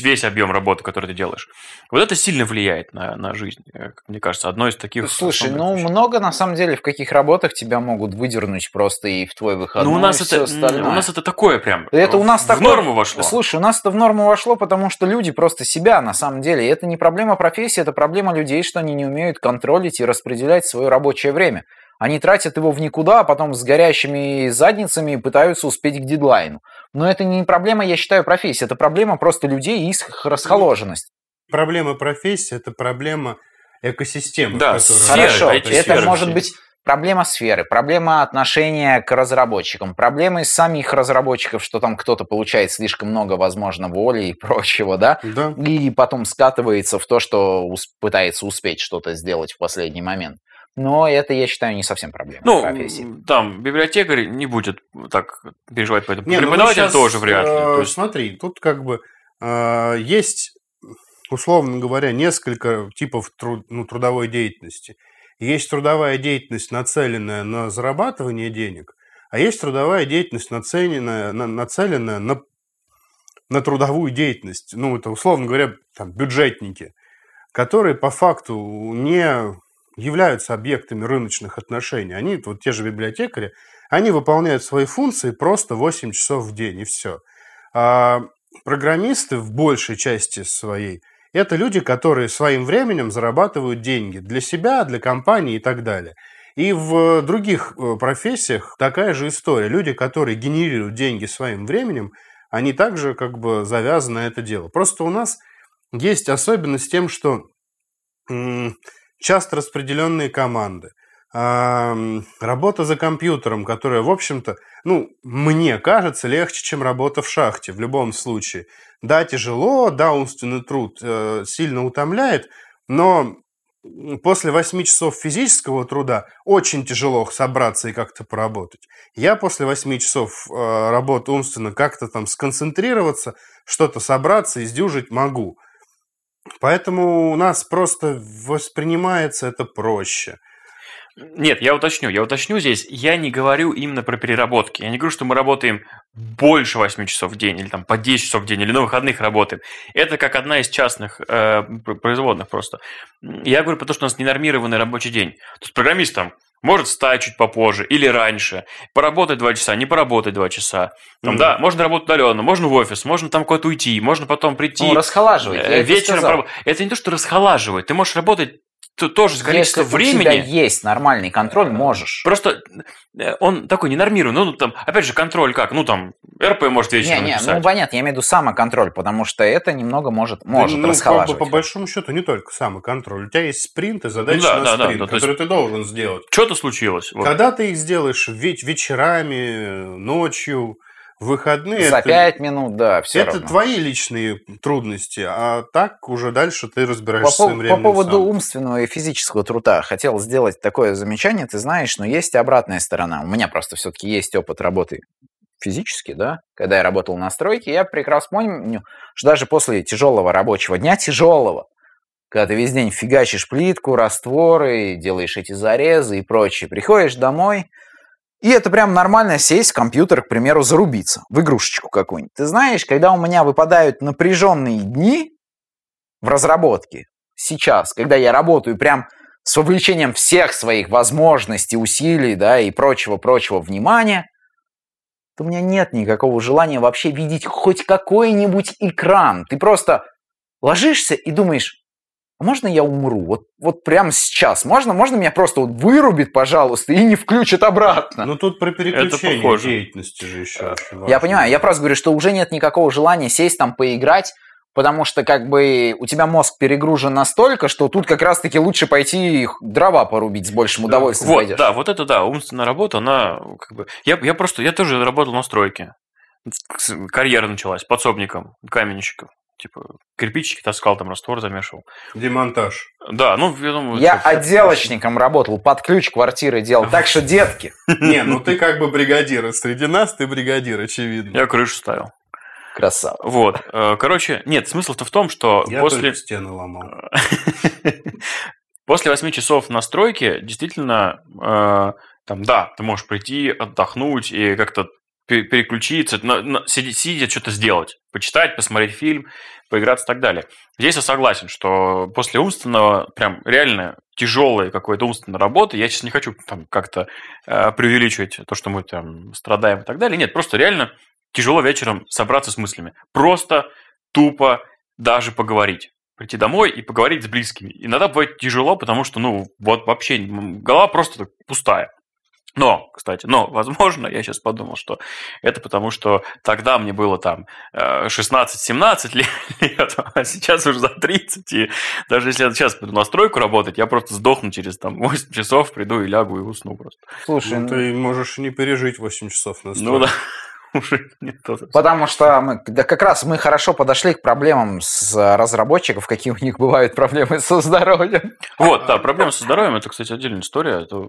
весь объем работы, который ты делаешь. Вот это сильно влияет на, на жизнь, э, мне кажется, одно из таких... Слушай, ну вещей. много на самом деле в каких работах тебя могут выдернуть просто и в твой выходной. Ну у нас это, у нас это такое прям. Это у нас в такое... норму вошло. Слушай, у нас это в норму вошло, потому что люди просто себя на самом деле. И это не проблема профессии, это проблема людей, что они не умеют контролить и распределять свое рабочее время. Они тратят его в никуда, а потом с горящими задницами пытаются успеть к дедлайну. Но это не проблема, я считаю, профессии. Это проблема просто людей и их расхоложенность. Проблема профессии – это проблема экосистемы. Да, которая... Хорошо, это сферы может быть проблема сферы, проблема отношения к разработчикам, проблемы самих разработчиков, что там кто-то получает слишком много, возможно, воли и прочего, да? Да. И потом скатывается в то, что пытается успеть что-то сделать в последний момент. Но это, я считаю, не совсем проблема Ну, профессии. там, библиотекарь не будет так переживать по этому. Не, ну Преподаватель щас, тоже вряд ли. э, То есть, Смотри, тут как бы э, есть, условно говоря, несколько типов труд- ну, трудовой деятельности. Есть трудовая деятельность, нацеленная на зарабатывание денег, а есть трудовая деятельность, нацеленная на, нацеленная на, на трудовую деятельность. Ну, это, условно говоря, там, бюджетники, которые по факту не являются объектами рыночных отношений. Они, вот те же библиотекари, они выполняют свои функции просто 8 часов в день, и все. А программисты в большей части своей это люди, которые своим временем зарабатывают деньги для себя, для компании и так далее. И в других э, профессиях такая же история. Люди, которые генерируют деньги своим временем, они также как бы завязаны на это дело. Просто у нас есть особенность тем, что часто распределенные команды, работа за компьютером, которая, в общем-то, ну, мне кажется, легче, чем работа в шахте в любом случае. Да, тяжело, да, умственный труд э, сильно утомляет, но после 8 часов физического труда очень тяжело собраться и как-то поработать. Я после 8 часов э, работы умственно как-то там сконцентрироваться, что-то собраться и сдюжить могу. Поэтому у нас просто воспринимается это проще. Нет, я уточню. Я уточню здесь. Я не говорю именно про переработки. Я не говорю, что мы работаем больше 8 часов в день, или там по 10 часов в день, или на выходных работаем. Это как одна из частных э, производных просто. Я говорю про то, что у нас ненормированный рабочий день. То есть программист там может встать чуть попозже или раньше, поработать два часа, не поработать два часа. Там, mm-hmm. Да, можно работать удаленно, можно в офис, можно там куда-то уйти, можно потом прийти. Ну, расхолаживать. Э, вечером. Это не то, что расхолаживать. Ты можешь работать то, тоже количество Если времени. Если у тебя есть нормальный контроль, можешь. Просто э, он такой ненормированный. Ну, там, опять же, контроль как? Ну, там, РП может вечером Не, не, написать. ну, понятно, я имею в виду самоконтроль, потому что это немного может, может ну, расхолаживать. Как бы, по большому счету, не только самоконтроль. У тебя есть спринты, задачи ну, да, на да, спринт, да, да, которые есть... ты должен сделать. Что-то случилось. Вот. Когда ты их сделаешь веч- вечерами, ночью, выходные... За пять минут, да, все Это равно. твои личные трудности, а так уже дальше ты разбираешься по, своим временем По поводу сам. умственного и физического труда хотел сделать такое замечание, ты знаешь, но есть обратная сторона. У меня просто все-таки есть опыт работы физически, да, когда я работал на стройке, я прекрасно помню, что даже после тяжелого рабочего дня, тяжелого, когда ты весь день фигачишь плитку, растворы, делаешь эти зарезы и прочее, приходишь домой – и это прям нормально сесть в компьютер, к примеру, зарубиться в игрушечку какую-нибудь. Ты знаешь, когда у меня выпадают напряженные дни в разработке, сейчас, когда я работаю прям с вовлечением всех своих возможностей, усилий, да, и прочего-прочего внимания, то у меня нет никакого желания вообще видеть хоть какой-нибудь экран. Ты просто ложишься и думаешь, а можно я умру? Вот, вот прямо сейчас. Можно, можно меня просто вот вырубит, пожалуйста, и не включит обратно? Ну, тут про переключение деятельности же еще Я понимаю, я просто говорю, что уже нет никакого желания сесть там поиграть, потому что как бы у тебя мозг перегружен настолько, что тут как раз-таки лучше пойти дрова порубить с большим удовольствием вот, пойдешь. Да, вот это да, умственная работа, она как бы... Я, я просто, я тоже работал на стройке. Карьера началась подсобником, каменщиком. Типа, кирпичики таскал, там раствор замешивал. Демонтаж. Да, ну, я думаю... Я что, отделочником работал, под ключ квартиры делал. Так что, детки... Не, ну ты как бы бригадир. Среди нас ты бригадир, очевидно. Я крышу ставил. Красава. Вот. Э, короче, нет, смысл-то в том, что Я после... стены ломал. После 8 часов настройки действительно, э, там, да, ты можешь прийти, отдохнуть и как-то переключиться, на, на, сидеть, сидя что-то сделать, почитать, посмотреть фильм, поиграться и так далее. Здесь я согласен, что после умственного, прям реально тяжелой какой-то умственной работы, я сейчас не хочу там как-то э, преувеличивать то, что мы там страдаем и так далее. Нет, просто реально тяжело вечером собраться с мыслями. Просто тупо даже поговорить прийти домой и поговорить с близкими. Иногда бывает тяжело, потому что, ну, вот вообще голова просто пустая. Но, кстати, но, возможно, я сейчас подумал, что это потому, что тогда мне было там 16-17 э, лет, а сейчас уже за 30, и даже если я сейчас пойду на стройку работать, я просто сдохну через там 8 часов, приду и лягу и усну просто. Слушай, ну, ты можешь не пережить 8 часов на стройку. Ну да уже не то. Потому что мы, да как раз мы хорошо подошли к проблемам с разработчиков, какие у них бывают проблемы со здоровьем. Вот, да, проблемы со здоровьем, это, кстати, отдельная история. Это,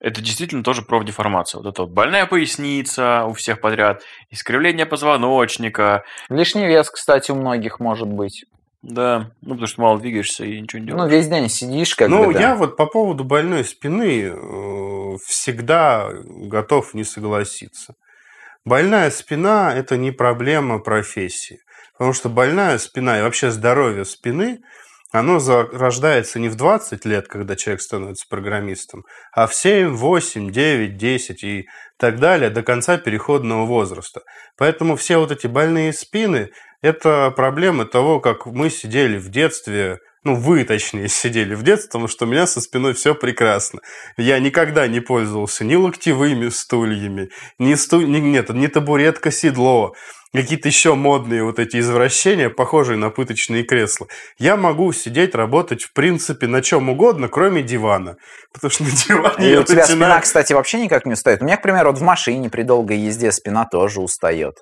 это действительно тоже про деформацию. Вот это вот больная поясница у всех подряд, искривление позвоночника. Лишний вес, кстати, у многих может быть. Да, ну потому что мало двигаешься и ничего не делаешь. Ну, весь день сидишь как Ну, бы, да. я вот по поводу больной спины э, всегда готов не согласиться. Больная спина – это не проблема профессии. Потому что больная спина и вообще здоровье спины, оно зарождается не в 20 лет, когда человек становится программистом, а в 7, 8, 9, 10 и так далее до конца переходного возраста. Поэтому все вот эти больные спины – это проблемы того, как мы сидели в детстве ну, вы, точнее, сидели в детстве, потому что у меня со спиной все прекрасно. Я никогда не пользовался ни локтевыми стульями, ни, сту... ни, нет, ни табуретка, седло, какие-то еще модные вот эти извращения, похожие на пыточные кресла. Я могу сидеть, работать, в принципе, на чем угодно, кроме дивана. Потому что на диване... И у тебя начинаю... спина, кстати, вообще никак не устает. У меня, к примеру, вот в машине при долгой езде спина тоже устает.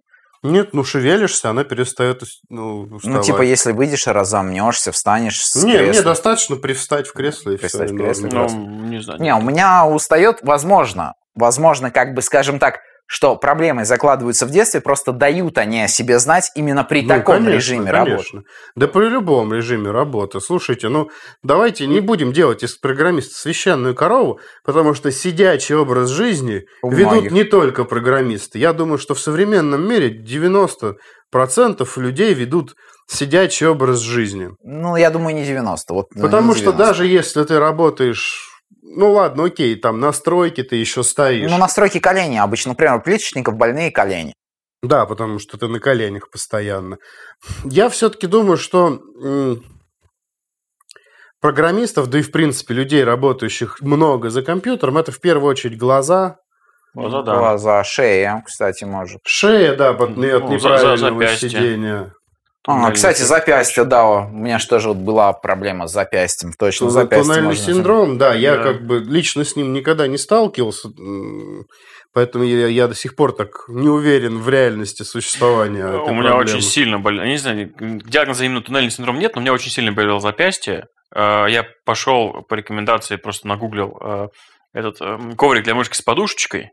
Нет, ну шевелишься, она перестает ну, Ну, типа, если выйдешь, разомнешься, встанешь с Не, мне кресла. достаточно привстать в кресло и Привстать все. в кресло, Ну, не знаю. Не, у меня устает, возможно, возможно, как бы, скажем так, что проблемы закладываются в детстве, просто дают они о себе знать именно при Ну, таком конечно, режиме работы. конечно. Да при любом режиме работы. Слушайте, ну давайте не будем делать из программиста священную корову, потому что сидячий образ жизни У ведут многих. не только программисты. Я думаю, что в современном мире 90% людей ведут сидячий образ жизни. Ну, я думаю, не 90. Вот, ну, Потому не что 90. даже если ты работаешь, ну ладно, окей, там настройки ты еще стоишь. Ну, настройки колени обычно, например, у плечечников больные колени. Да, потому что ты на коленях постоянно. Я все-таки думаю, что программистов, да и в принципе людей, работающих много за компьютером, это в первую очередь глаза, Глаза, да. Глаза, шея, кстати, может. шея, да, от, от Ну, за- за неправильного запястье. сидения. А, кстати, синдром. запястье, да, у меня же тоже вот была проблема с запястьем. Точно, Тун- запястье Туннельный можно... синдром, да, я Да. как бы лично с ним никогда не сталкивался, поэтому я, я до сих пор так не уверен в реальности существования. этой У меня проблемы. очень сильно болело. Я не знаю, диагноза именно туннельный синдром нет, но у меня очень сильно болело запястье. Э, Я пошел по рекомендации, просто нагуглил э, этот э, коврик для мышки с подушечкой.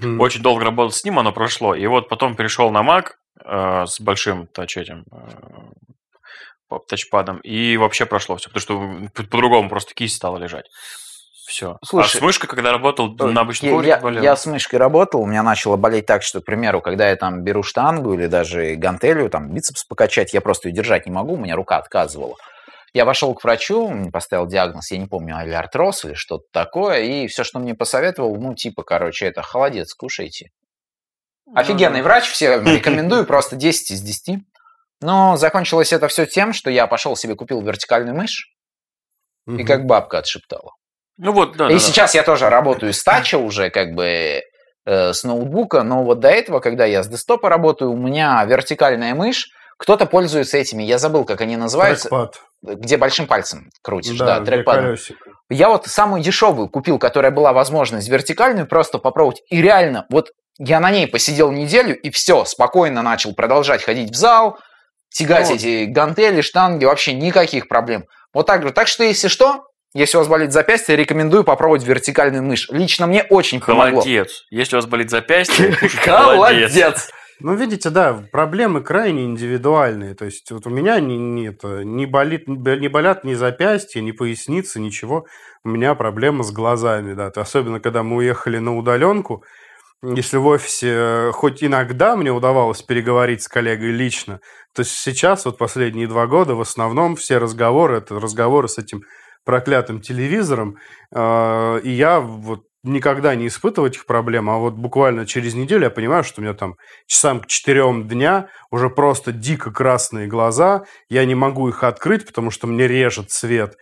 М. Очень долго работал с ним, оно прошло. И вот потом перешел на Mac с большим тач этим э, тачпадом, и вообще прошло все, потому что по- по-другому просто кисть стала лежать. Все. Слушай, а с мышкой, когда работал на обычном я, коврике, я- болел. я с мышкой работал, у меня начало болеть так, что, к примеру, когда я там беру штангу или даже гантелью, там бицепс покачать, я просто ее держать не могу, у меня рука отказывала. Я пошел к врачу, мне поставил диагноз, я не помню, или артроз, или что-то такое, и все, что мне посоветовал, ну, типа, короче, это холодец, кушайте. Офигенный врач, всем рекомендую, просто 10 из 10. Но закончилось это все тем, что я пошел себе купил вертикальную мышь, и как бабка отшептала. Ну вот, да. И да, да. сейчас я тоже работаю с тача уже, как бы э, с ноутбука, но вот до этого, когда я с десктопа работаю, у меня вертикальная мышь, кто-то пользуется этими, я забыл, как они называются, Трекпад. где большим пальцем крутишь, да, трекпадом. колесика. Я вот самую дешевую купил, которая была возможность вертикальную просто попробовать, и реально, вот я на ней посидел неделю, и все, спокойно начал продолжать ходить в зал, тягать Ну. эти гантели, штанги, вообще никаких проблем. Вот так же. Так что, если что, если у вас болит запястье, рекомендую попробовать вертикальную мышь. Лично мне очень помогло. Холодец. Если у вас болит запястье, Холодец. Ну, видите, да, проблемы крайне индивидуальные. То есть вот у меня не, не, это, не, болит, не болят ни запястья, ни поясницы, ничего. У меня проблема с глазами, да. Особенно, когда мы уехали на удаленку. Если в офисе э, хоть иногда мне удавалось переговорить с коллегой лично, то сейчас, вот последние два года, в основном все разговоры, это разговоры с этим проклятым телевизором. Э, И я вот никогда не испытывал этих проблем, а вот буквально через неделю я понимаю, что у меня там часам к четырем дня уже просто дико красные глаза, я не могу их открыть, потому что мне режет свет.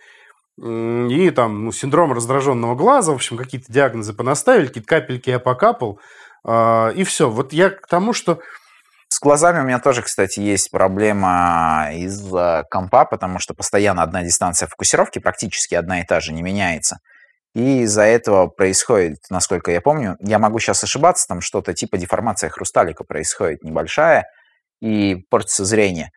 И там ну, синдром раздраженного глаза, в общем, какие-то диагнозы понаставили, какие-то капельки я покапал, а, и все. Вот я к тому, что С глазами у меня тоже, кстати, есть проблема из-за компа, потому что постоянно одна дистанция фокусировки, практически одна и та же, не меняется. И из-за этого происходит, насколько я помню, я могу сейчас ошибаться, там что-то типа деформация хрусталика происходит небольшая, и портится зрение.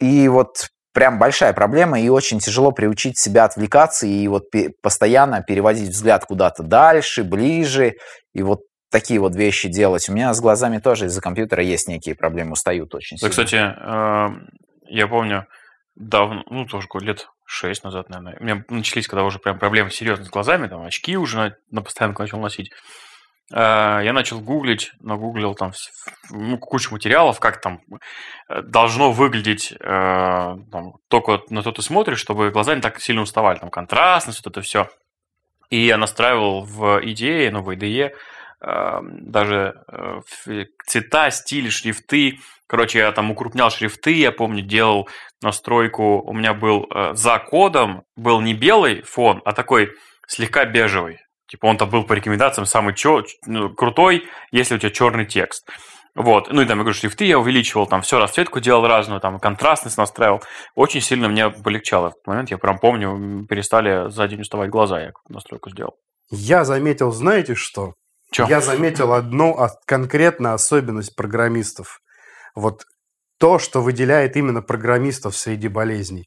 И вот прям большая проблема, и очень тяжело приучить себя отвлекаться и вот постоянно переводить взгляд куда-то дальше, ближе, и вот такие вот вещи делать. У меня с глазами тоже из-за компьютера есть некие проблемы, устают очень Да, сильно. кстати, э, я помню, давно, ну, тоже лет шесть назад, наверное, у меня начались, когда уже прям проблемы серьезные с глазами, там, очки уже на, на постоянку начал носить. Э, Я начал гуглить, нагуглил там ну, кучу материалов, как там э, должно выглядеть, э, там, только на то ты смотришь, чтобы глаза не так сильно уставали, там, контрастность, вот это все. И я настраивал в идее, ну, в IDE, э, даже цвета, стили, шрифты. Короче, я там укрупнял шрифты, я помню, делал настройку. У меня был за кодом, был не белый фон, а такой слегка бежевый. Типа он там был по рекомендациям самый чё, ну, крутой, если у тебя черный текст. Вот. Ну и там, я говорю, шрифты я увеличивал, там все, расцветку делал разную, там контрастность настраивал. Очень сильно мне полегчало в этот момент. Я прям помню, перестали за день уставать глаза, я настройку сделал. я заметил, знаете что? Чё? Я заметил одну конкретно особенность программистов. вот то, что выделяет именно программистов среди болезней.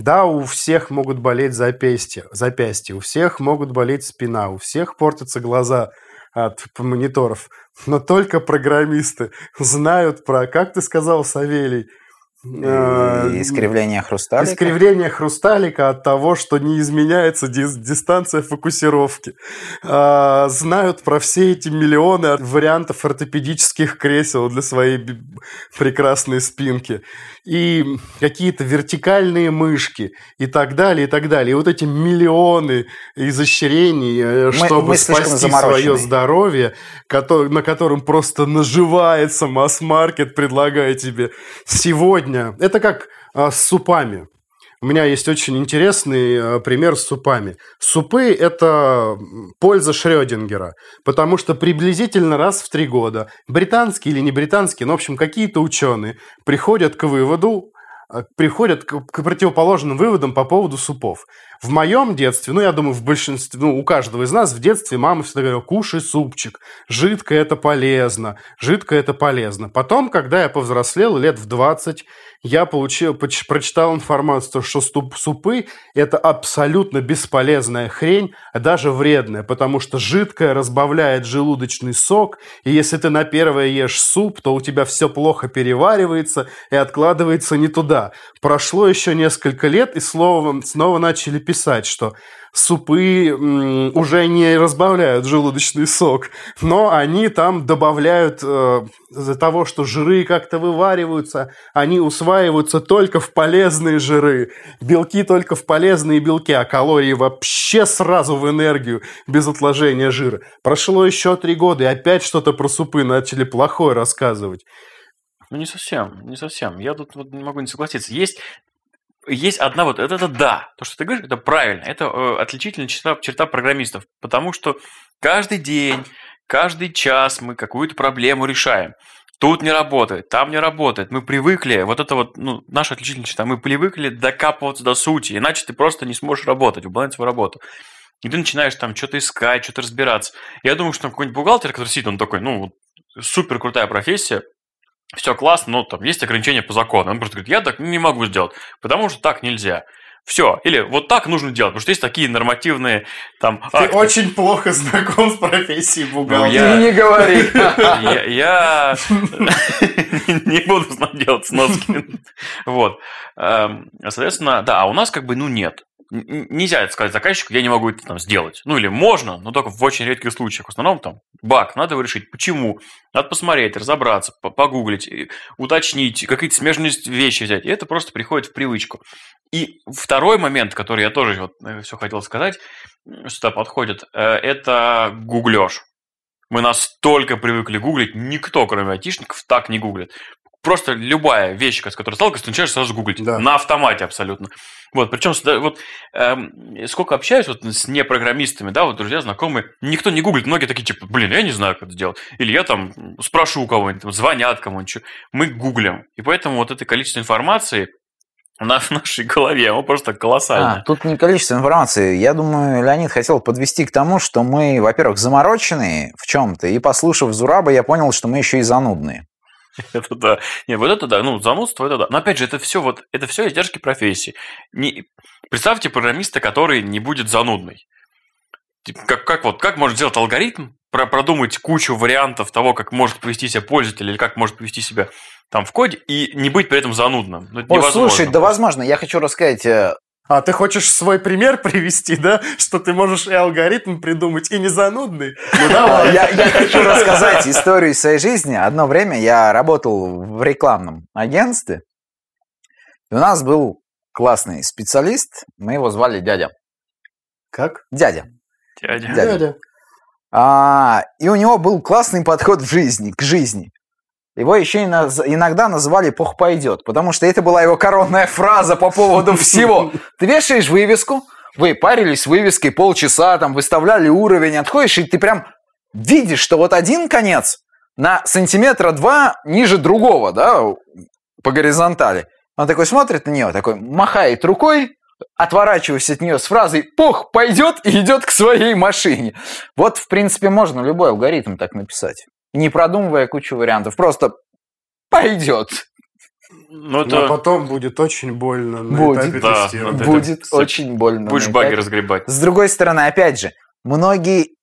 Да, у всех могут болеть запястья, запястья, у всех могут болеть спина, у всех портятся глаза от мониторов, но только программисты знают про, как ты сказал, Савелий, Э, искривление хрусталика. Искривление хрусталика от того, что не изменяется дистанция фокусировки. А, знают про все эти миллионы вариантов ортопедических кресел для своей прекрасной спинки. И какие-то вертикальные мышки и так далее, и так далее. И вот эти миллионы изощрений, э, чтобы мы спасти свое здоровье, на котором просто наживается масс-маркет, предлагая тебе сегодня сегодня... Это как а, с супами. У меня есть очень интересный а, пример с супами. Супы – это польза Шрёдингера, потому что приблизительно раз в три года британские или не британские, но, в общем, какие-то ученые приходят к выводу, а, приходят к, к противоположным выводам по поводу супов. В моем детстве, ну, я думаю, в большинстве, ну, у каждого из нас в детстве мама всегда говорила, кушай супчик, жидкое это полезно, жидкое это полезно. Потом, когда я повзрослел, лет в 20, я получил, прочитал информацию, что супы – это абсолютно бесполезная хрень, а даже вредная, потому что жидкое разбавляет желудочный сок, и если ты на первое ешь суп, то у тебя все плохо переваривается и откладывается не туда. Прошло еще несколько лет, и словом, снова начали писать, что супы уже не разбавляют желудочный сок, но они там добавляют э, из-за того, что жиры как-то вывариваются, они усваиваются только в полезные жиры, белки только в полезные белки, а калории вообще сразу в энергию без отложения жира. Прошло еще три года, и опять что-то про супы начали плохое рассказывать. Ну, не совсем, не совсем. Я тут вот не могу не согласиться. Есть есть одна вот, это, это да, то, что ты говоришь, это правильно, это э, отличительная черта, черта программистов, потому что каждый день, каждый час мы какую-то проблему решаем. Тут не работает, там не работает. Мы привыкли, вот это вот, ну, наша отличительная черта, мы привыкли докапываться до сути, иначе ты просто не сможешь работать, выполнять свою работу. И ты начинаешь там что-то искать, что-то разбираться. Я думаю, что там какой-нибудь бухгалтер, который сидит, он такой, ну, супер крутая профессия, все классно, но там есть ограничения по закону. Он просто говорит, я так не могу сделать, потому что так нельзя. Все. Или вот так нужно делать, потому что есть такие нормативные там Ты акты. очень плохо знаком с профессией бухгалтера. Ну, я... Не говори. Я не буду делать сноски. Вот. Эм, соответственно, да, а у нас как бы, ну, нет нельзя сказать заказчику, я не могу это там сделать. Ну или можно, но только в очень редких случаях. В основном там баг, надо его решить. Почему? Надо посмотреть, разобраться, погуглить, уточнить, какие-то смежные вещи взять. И это просто приходит в привычку. И второй момент, который я тоже вот э, все хотел сказать, сюда подходит, э, это гуглеж. Мы настолько привыкли гуглить, никто, кроме айтишников, так не гуглит просто любая вещь, с которой сталкиваешься, ты начинаешь сразу гуглить. Да. На автомате абсолютно. Вот, причем вот эм, сколько общаюсь вот с непрограммистами, да, вот друзья, знакомые, никто не гуглит, многие такие, типа, блин, я не знаю, как это сделать. Или я там спрошу у кого-нибудь, там, звонят кому-нибудь. Мы гуглим. И поэтому вот это количество информации, на в нашей голове, оно просто колоссально. А, тут не количество информации. Я думаю, Леонид хотел подвести к тому, что мы, во-первых, замороченные в чем-то, и послушав Зураба, я понял, что мы еще и занудные. Это да. Не, вот это да. Ну, занудство это да. Но опять же, это все вот, это все издержки профессии. Не... Представьте программиста, который не будет занудный. Как, как вот, как может сделать алгоритм, про, продумать кучу вариантов того, как может повести себя пользователь или как может повести себя там в коде и не быть при этом занудным. Ну, это О, слушай, да возможно. Я хочу рассказать э, а ты хочешь свой пример привести, да? Что ты можешь и алгоритм придумать, и не занудный? Ну давай. Я, я хочу рассказать историю своей жизни. Одно время я работал в рекламном агентстве. И у нас был классный специалист. Мы его звали дядя. Как? Дядя. Дядя. Дядя. дядя. А, и у него был классный подход в жизни, к жизни. Его еще иногда называли «Пух пойдет», потому что это была его коронная фраза по поводу всего. Ты вешаешь вывеску, вы парились с вывеской полчаса, там выставляли уровень, отходишь, и ты прям видишь, что вот один конец на сантиметра два ниже другого, да, по горизонтали. Он такой смотрит на нее, такой махает рукой, отворачиваясь от нее с фразой «Пух, пойдет» и идет к своей машине. Вот, в принципе, можно любой алгоритм так написать не продумывая кучу вариантов. Просто пойдет. Ну, это... Но потом будет очень больно на будет, этапе да, тестирования. Будет это... очень больно. Будешь баги разгребать. С другой стороны, опять же, многие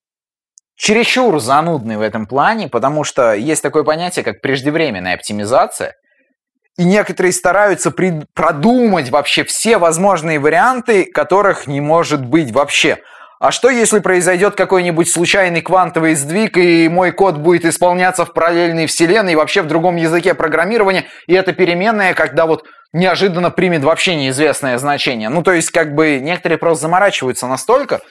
чересчур занудны в этом плане, потому что есть такое понятие, как преждевременная оптимизация, и некоторые стараются при... продумать вообще все возможные варианты, которых не может быть вообще. А что, если произойдет какой-нибудь случайный квантовый сдвиг, и мой код будет исполняться в параллельной вселенной, и вообще в другом языке программирования, и это переменная, когда вот неожиданно примет вообще неизвестное значение. Ну, то есть, как бы, некоторые просто заморачиваются настолько,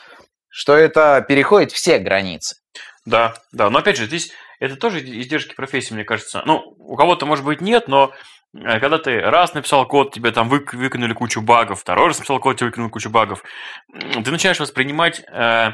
что это переходит все границы. Да, да, но опять же, здесь это тоже издержки профессии, мне кажется. Ну, у кого-то, может быть, нет, но когда ты раз написал код, тебе там вы, выкинули кучу багов, второй раз написал код, тебе выкинули кучу багов, ты начинаешь воспринимать э,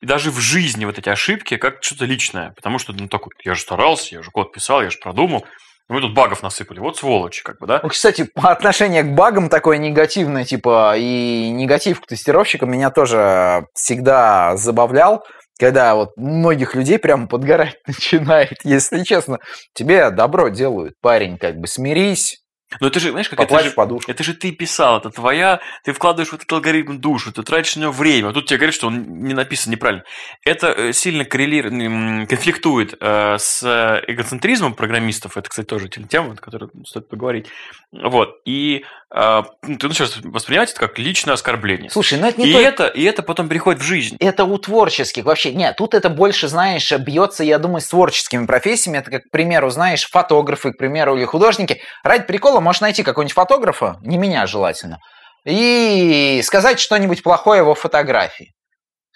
даже в жизни вот эти ошибки как что-то личное. Потому что, ну, такой, я же старался, я же код писал, я же продумал. Мы тут багов насыпали, вот сволочи, как бы, да? Ну, кстати, отношение к багам такое негативное, типа, и негатив к тестировщикам меня тоже всегда забавлял когда вот многих людей прямо подгорать начинает, если честно. Тебе добро делают, парень, как бы смирись, но это же, знаешь, как это же, подушку. это же ты писал, это твоя, ты вкладываешь в этот алгоритм душу, ты тратишь на него время, а тут тебе говорят, что он не написан неправильно. Это э, сильно коррелирует, конфликтует э, с эгоцентризмом программистов, это, кстати, тоже тема, о которой стоит поговорить. Вот, и э, ты начинаешь воспринимать это как личное оскорбление. Слушай, ну это не и, только... это, и это потом переходит в жизнь. Это у творческих вообще. Нет, тут это больше, знаешь, бьется, я думаю, с творческими профессиями. Это, как, к примеру, знаешь, фотографы, к примеру, или художники. Ради прикола можешь найти какого-нибудь фотографа, не меня желательно, и сказать что-нибудь плохое его фотографии.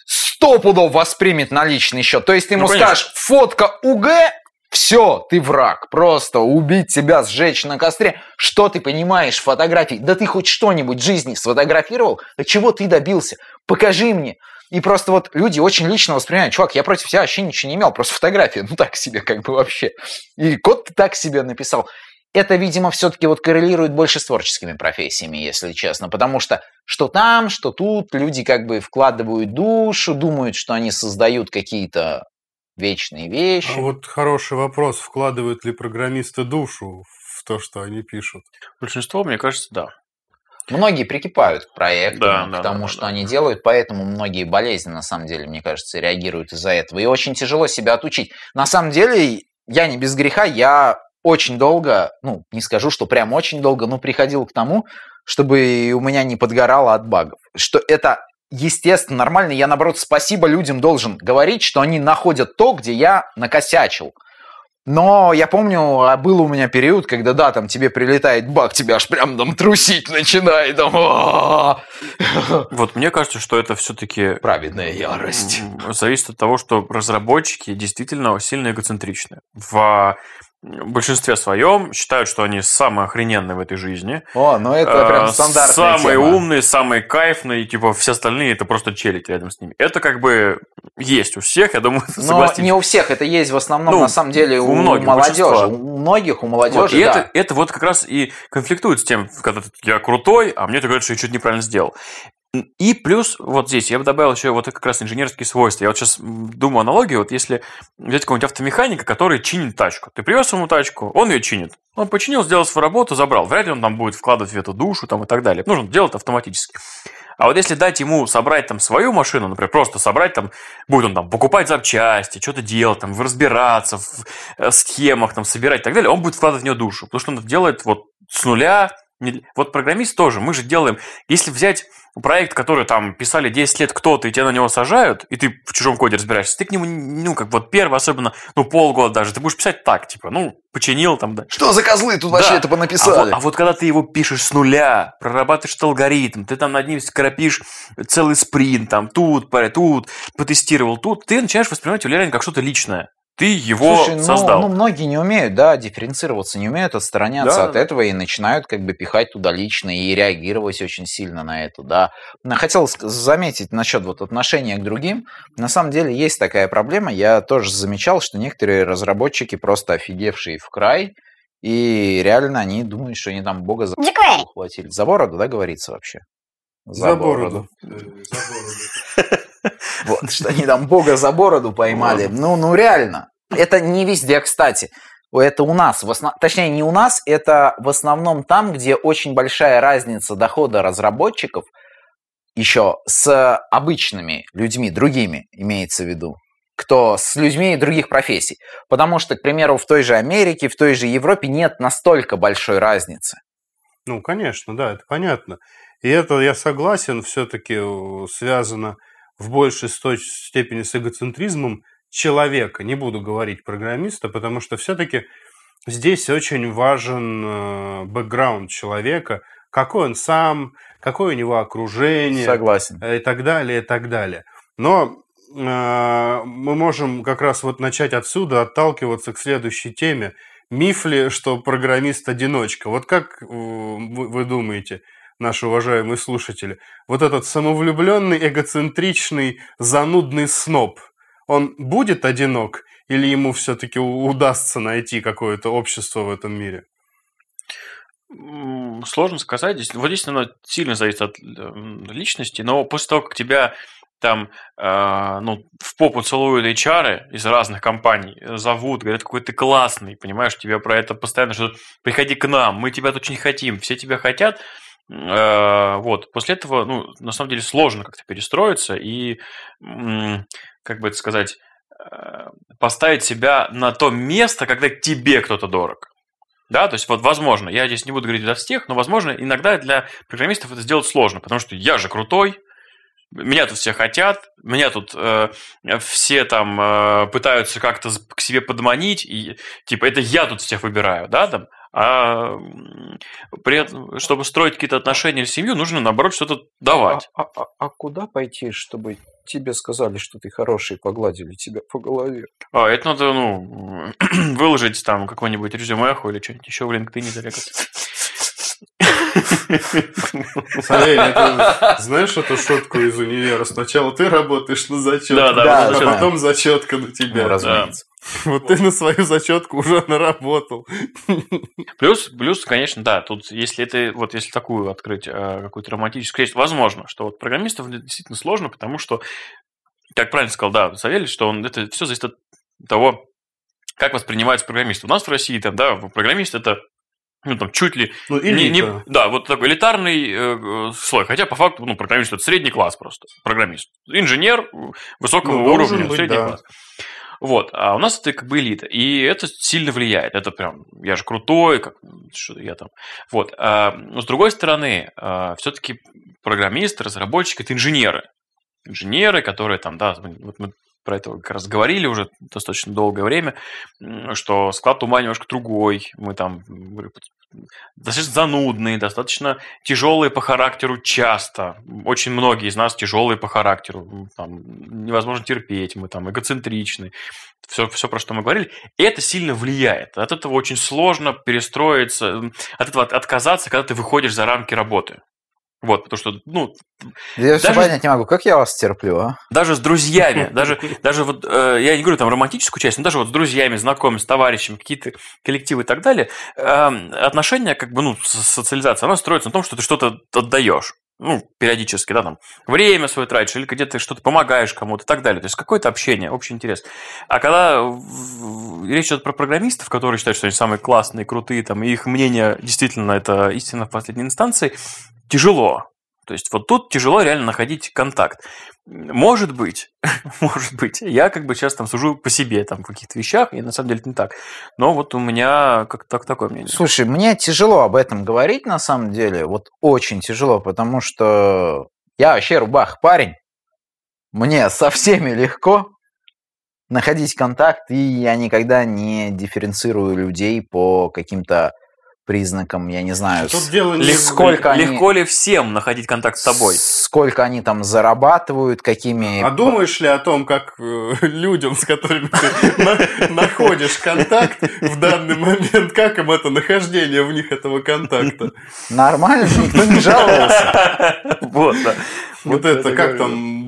Сто пудов воспримет на личный счет. То есть ты ему ну, скажешь, фотка УГ, все, ты враг. Просто убить тебя, сжечь на костре. Что ты понимаешь в фотографии? Да ты хоть что-нибудь в жизни сфотографировал? А чего ты добился? Покажи мне. И просто вот люди очень лично воспринимают, чувак, я против тебя вообще ничего не имел, просто фотография, ну так себе как бы вообще. И код ты так себе написал это, видимо, все-таки вот коррелирует больше с творческими профессиями, если честно, потому что что там, что тут, люди как бы вкладывают душу, думают, что они создают какие-то вечные вещи. А вот хороший вопрос, вкладывают ли программисты душу в то, что они пишут? Большинство, мне кажется, да. Многие прикипают к проекту, да, к тому, да, что да. они делают, поэтому многие болезни, на самом деле, мне кажется, реагируют из-за этого. И очень тяжело себя отучить. На самом деле, я не без греха, я очень долго, ну, не скажу, что прям очень долго, но приходил к тому, чтобы у меня не подгорало от багов. Что это естественно, нормально. Я, наоборот, спасибо людям должен говорить, что они находят то, где я накосячил. Но я помню, а был у меня период, когда, да, там тебе прилетает баг, тебя аж прям там трусить начинает. Там, вот мне кажется, что это все-таки... Праведная ярость. Зависит от того, что разработчики действительно сильно эгоцентричны. В в большинстве своем считают, что они самые охрененные в этой жизни. О, ну это прям э, стандартная Самые тема. умные, самые кайфные, типа все остальные это просто челить рядом с ними. Это как бы есть у всех, я думаю, Но не у всех, это есть в основном, ну, на самом деле, у, у многих, молодежи. У многих, у молодежи, вот, и да. это, это вот как раз и конфликтует с тем, когда я крутой, а мне говорят, что я что-то неправильно сделал. И плюс вот здесь я бы добавил еще вот как раз инженерские свойства. Я вот сейчас думаю аналогию, вот если взять какого-нибудь автомеханика, который чинит тачку. Ты привез ему тачку, он ее чинит. Он починил, сделал свою работу, забрал. Вряд ли он там будет вкладывать в эту душу там, и так далее. Нужно делать автоматически. А вот если дать ему собрать там свою машину, например, просто собрать там, будет он там покупать запчасти, что-то делать, там, разбираться в э, схемах, там, собирать и так далее, он будет вкладывать в нее душу. Потому что он это делает вот с нуля. Вот программист тоже, мы же делаем, если взять проект, который там писали 10 лет кто-то, и тебя на него сажают, и ты в чужом коде разбираешься, ты к нему, ну, как вот первый, особенно, ну, полгода даже, ты будешь писать так, типа, ну, починил там, да. Что за козлы тут да. вообще это понаписали? А вот, а вот когда ты его пишешь с нуля, прорабатываешь этот алгоритм, ты там над ним скоропишь целый спринт, там, тут, тут, потестировал, тут, ты начинаешь воспринимать его реально как что-то личное. Ты его Слушай, ну, создал. Ну, многие не умеют, да, дифференцироваться, не умеют отстраняться да. от этого и начинают как бы пихать туда лично и реагировать очень сильно на это, да. Хотел заметить насчет вот отношения к другим. На самом деле есть такая проблема. Я тоже замечал, что некоторые разработчики просто офигевшие в край, и реально они думают, что они там бога за ухватили. За бороду, да, говорится вообще? За, за бороду. бороду. Вот, что они там бога за бороду поймали. Ну, ну реально. Это не везде, кстати. это у нас, в основ... точнее не у нас, это в основном там, где очень большая разница дохода разработчиков еще с обычными людьми, другими имеется в виду, кто с людьми других профессий. Потому что, к примеру, в той же Америке, в той же Европе нет настолько большой разницы. Ну, конечно, да, это понятно. И это, я согласен, все-таки э, связано в большей степени с эгоцентризмом человека. Не буду говорить программиста, потому что все-таки здесь очень важен э, бэкграунд человека, какой он сам, какое у него окружение. Согласен. И так далее, и так далее. Но э, мы можем как раз вот начать отсюда отталкиваться к следующей теме. Миф ли, что программист одиночка? Вот как вы думаете, наши уважаемые слушатели, вот этот самовлюбленный, эгоцентричный, занудный сноб, он будет одинок или ему все-таки удастся найти какое-то общество в этом мире? Сложно сказать. Здесь, вот здесь, наверное, сильно зависит от личности, но после того, как тебя там э, ну, в попу целуют HR из разных компаний, зовут, говорят, какой ты классный, понимаешь, тебя про это постоянно, что приходи к нам, мы тебя очень хотим, все тебя хотят, э, вот, после этого, ну, на самом деле сложно как-то перестроиться и, как бы это сказать, э, поставить себя на то место, когда тебе кто-то дорог. Да, то есть вот возможно, я здесь не буду говорить для всех, но возможно иногда для программистов это сделать сложно, потому что я же крутой, меня тут все хотят, меня тут э, все там э, пытаются как-то к себе подманить, и типа это я тут всех выбираю, да, там, а при этом, чтобы строить какие-то отношения или семью, нужно наоборот что-то давать. А, а, а, а куда пойти, чтобы тебе сказали, что ты хороший, погладили тебя по голове? А, это надо, ну, выложить там какой-нибудь резюме или что-нибудь еще в LinkedIn зарекаться. Савелий, знаешь эту шутку из универа? Сначала ты работаешь на зачетку, да, да, а потом зачетка на тебя. Ну, разумеется. Вот ты на свою зачетку уже наработал. Плюс, плюс, конечно, да, тут если это, вот если такую открыть э, какую-то романтическую вещь, возможно, что вот программистов действительно сложно, потому что, как правильно сказал, да, Савелий, что он, это все зависит от того, как воспринимается программист. У нас в России там, да, программист это ну, там, чуть ли ну, не, не, да, вот такой элитарный э, слой. Хотя, по факту, ну, программист это средний класс просто. Программист. Инженер высокого ну, уровня, быть, средний да. класс. Вот, а у нас это как бы элита, и это сильно влияет. Это прям, я же крутой, как что я там. Вот, а, но с другой стороны, а, все-таки программисты, разработчики это инженеры. Инженеры, которые там, да, вот мы про это как раз говорили уже достаточно долгое время, что склад ума немножко другой. Мы там достаточно занудные, достаточно тяжелые по характеру часто. Очень многие из нас тяжелые по характеру. Там, невозможно терпеть, мы там эгоцентричны. Все, все, про что мы говорили. Это сильно влияет. От этого очень сложно перестроиться, от этого отказаться, когда ты выходишь за рамки работы. Вот, потому что, ну... Я даже, все понять не могу, как я вас терплю, а? Даже с друзьями, даже, даже вот, э, я не говорю там романтическую часть, но даже вот с друзьями, знакомыми, с товарищами, какие-то коллективы и так далее, э, отношения, как бы, ну, социализация, она строится на том, что ты что-то отдаешь ну, периодически, да, там, время свое тратишь, или где-то что-то помогаешь кому-то и так далее. То есть какое-то общение, общий интерес. А когда речь идет про программистов, которые считают, что они самые классные, крутые, там, и их мнение действительно это истина в последней инстанции, тяжело. То есть вот тут тяжело реально находить контакт. Может быть, может быть, я как бы сейчас там сужу по себе там в каких-то вещах, и на самом деле это не так. Но вот у меня как так такое мнение. Слушай, мне тяжело об этом говорить на самом деле, вот очень тяжело, потому что я вообще рубах парень, мне со всеми легко находить контакт, и я никогда не дифференцирую людей по каким-то признаком, я не знаю, Тут дело не... сколько легко они, ли всем находить контакт с тобой? Сколько они там зарабатывают, какими... А думаешь ли о том, как э, людям, с которыми ты находишь контакт в данный момент, как им это нахождение в них этого контакта? Нормально, никто не жаловался. Вот, да. Вот это, как там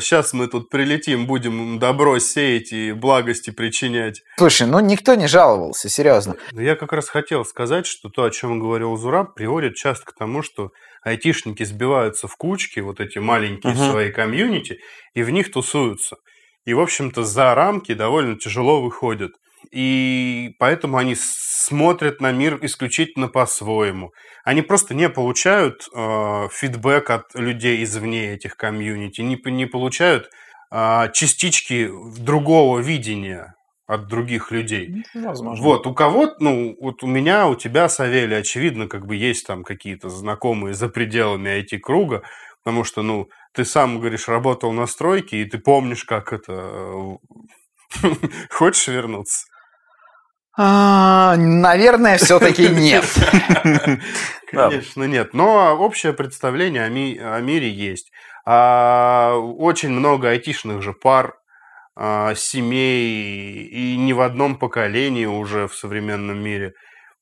сейчас мы тут прилетим, будем добро сеять и благости причинять. Слушай, ну никто не жаловался, серьезно. Я как раз хотел сказать, что то, о чем говорил Зураб, приводит часто к тому, что айтишники сбиваются в кучки, вот эти маленькие угу. свои комьюнити, и в них тусуются. И, в общем-то, за рамки довольно тяжело выходят. И поэтому они смотрят на мир исключительно по-своему. Они просто не получают э, фидбэк от людей извне этих комьюнити, не, не получают э, частички другого видения от других людей. Ну, возможно. Вот, у кого ну, вот у меня, у тебя, Савелий, очевидно, как бы есть там какие-то знакомые за пределами IT-круга, потому что, ну, ты сам, говоришь, работал на стройке, и ты помнишь, как это... Хочешь вернуться? А, наверное, все-таки нет. Конечно, нет. Но общее представление о, ми- о мире есть. А, очень много айтишных же пар, а, семей, и не в одном поколении уже в современном мире.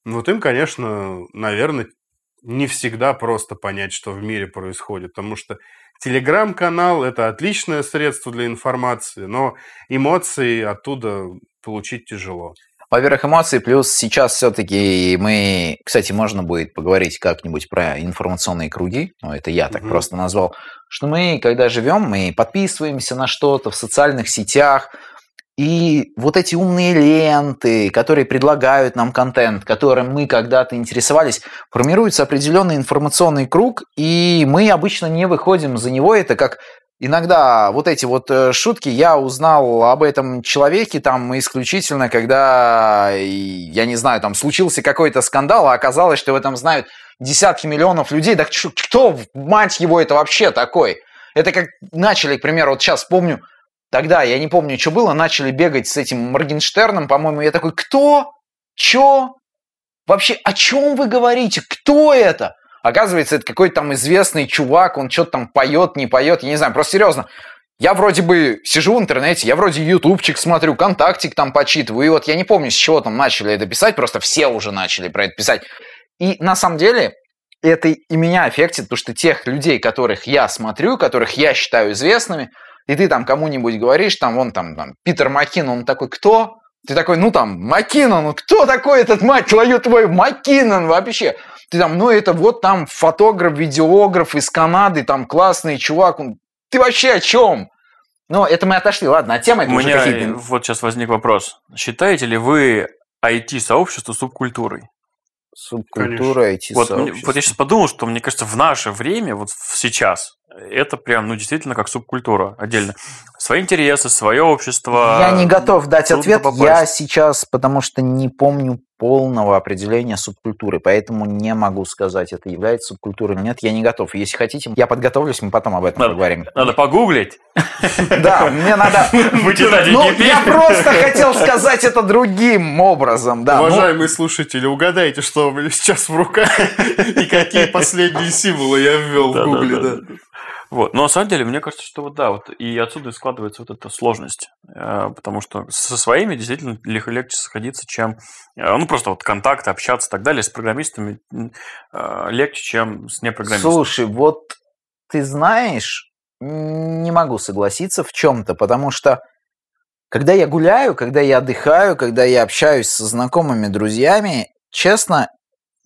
Вот им, конечно, наверное, не всегда просто понять, что в мире происходит, потому что телеграм-канал – это отличное средство для информации, но эмоции оттуда получить тяжело. Во-первых, эмоции, плюс сейчас все-таки мы, кстати, можно будет поговорить как-нибудь про информационные круги, ну, это я так Мгм. просто назвал, что мы, когда живем, мы подписываемся на что-то в социальных сетях, и вот эти умные ленты, которые предлагают нам контент, которым мы когда-то интересовались, формируется определенный информационный круг, и мы обычно не выходим за него. Это как иногда вот эти вот э, шутки, я узнал об этом человеке там исключительно, когда, и, я не знаю, там случился какой-то скандал, а оказалось, что в этом знают десятки миллионов людей. Чё- кто, мать его, это вообще такой? Это как начали, к примеру, вот сейчас помню, тогда, я не помню, что было, начали бегать с этим Моргенштерном, по-моему, я такой, кто? Чё? Вообще, о чем вы говорите? Кто это? Оказывается, это какой-то там известный чувак, он что-то там поет, не поет, я не знаю, просто серьезно. Я вроде бы сижу в интернете, я вроде ютубчик смотрю, контактик там почитываю, и вот я не помню, с чего там начали это писать, просто все уже начали про это писать. И на самом деле это и меня аффектит, потому что тех людей, которых я смотрю, которых я считаю известными, и ты там кому-нибудь говоришь, там, вон там, там Питер Маккинон, он такой, кто? Ты такой, ну там, Маккинон, ну кто такой этот, мать твою, твой Маккинон вообще? Ты там, ну это вот там фотограф, видеограф из Канады, там классный чувак, он... ты вообще о чем? Ну, это мы отошли, ладно, от темы это У меня какие-то... вот сейчас возник вопрос. Считаете ли вы IT-сообщество субкультурой? Субкультура, эти Вот, вот я сейчас подумал, что мне кажется, в наше время, вот сейчас, это прям, ну, действительно, как субкультура отдельно. Свои интересы, свое общество. Я не готов дать ответ. попасть. Я сейчас, потому что не помню полного определения субкультуры, поэтому не могу сказать, это является субкультурой или нет. Я не готов. Если хотите, я подготовлюсь, мы потом об этом Надо- поговорим. Надо погуглить. Да, мне надо... Вычитать Ну, я просто хотел сказать это другим образом, да. ну, Уважаемые слушатели, угадайте, что у меня сейчас в руках и какие последние символы я ввел в Гугле. да. Вот. Но на самом деле, мне кажется, что вот да, вот и отсюда и складывается вот эта сложность. Э, Потому что со своими действительно лег- легче сходиться, чем э, ну просто вот контакты, общаться и так далее. С программистами э, легче, чем с непрограммистами. Слушай, вот ты знаешь, не могу согласиться в чем-то, потому что когда я гуляю, когда я отдыхаю, когда я общаюсь со знакомыми, друзьями, честно,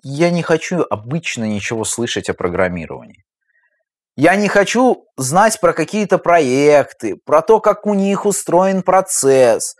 я не хочу обычно ничего слышать о программировании. Я не хочу знать про какие-то проекты, про то, как у них устроен процесс,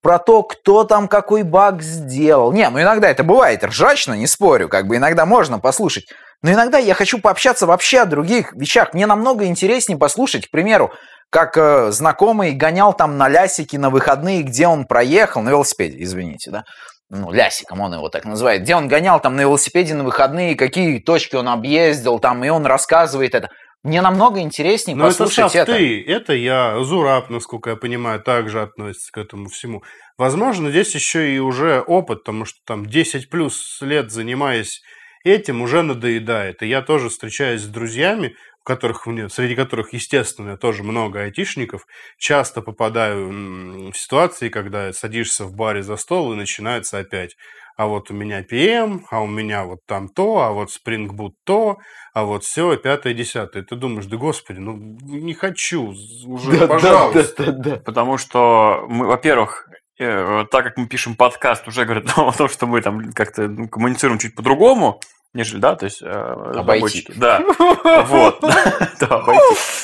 про то, кто там какой баг сделал. Не, ну иногда это бывает ржачно, не спорю, как бы иногда можно послушать. Но иногда я хочу пообщаться вообще о других вещах. Мне намного интереснее послушать, к примеру, как э, знакомый гонял там на лясике на выходные, где он проехал, на велосипеде, извините, да, ну, лясиком он его так называет, где он гонял там на велосипеде на выходные, какие точки он объездил там, и он рассказывает это. Мне намного интереснее Но это послушать Сав, это. ты, это я, Зураб, насколько я понимаю, также относится к этому всему. Возможно, здесь еще и уже опыт, потому что там 10 плюс лет занимаясь этим, уже надоедает. И я тоже встречаюсь с друзьями, у которых, среди которых, естественно, тоже много айтишников, часто попадаю в ситуации, когда садишься в баре за стол и начинается опять. А вот у меня PM, а у меня вот там то, а вот Spring Boot то, а вот все, пятое, десятое. Ты думаешь, да господи, ну не хочу, уже, пожалуйста. Потому что мы, во-первых, э, так как мы пишем подкаст, уже говорят о том, что мы там как-то ну, коммуницируем чуть по-другому. Нежели, да, то есть э, Обойти. Да, вот. Да, обойти.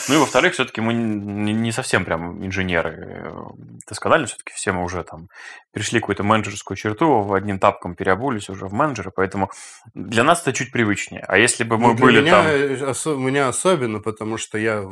Ну и во-вторых, все-таки мы не совсем прям инженеры. Э, Досконально все-таки все мы уже там перешли какую-то менеджерскую черту, одним тапком переобулись уже в менеджера, поэтому для нас это чуть привычнее. А если бы мы Ну, были там... э, у меня особенно, потому что я,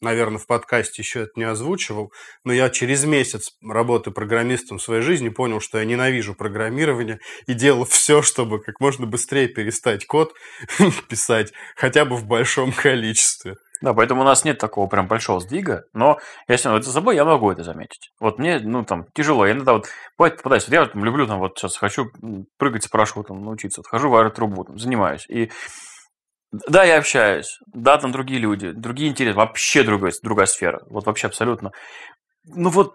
наверное, в подкасте еще это не озвучивал, но я через месяц работы программистом в своей жизни понял, что я ненавижу программирование и делал все, чтобы как можно быстрее перестать код писать, хотя бы в большом количестве. Да, поэтому у нас нет такого прям большого сдвига, но если вот за собой я могу это заметить. Вот мне, ну, там, тяжело. Я иногда вот, бывает, попадаюсь. Вот я там люблю, там, вот сейчас хочу прыгать с парашютом, научиться. Вот хожу в аэротрубу, там, занимаюсь. И да, я общаюсь. Да, там другие люди, другие интересы. Вообще другая, другая сфера. Вот вообще абсолютно. Ну вот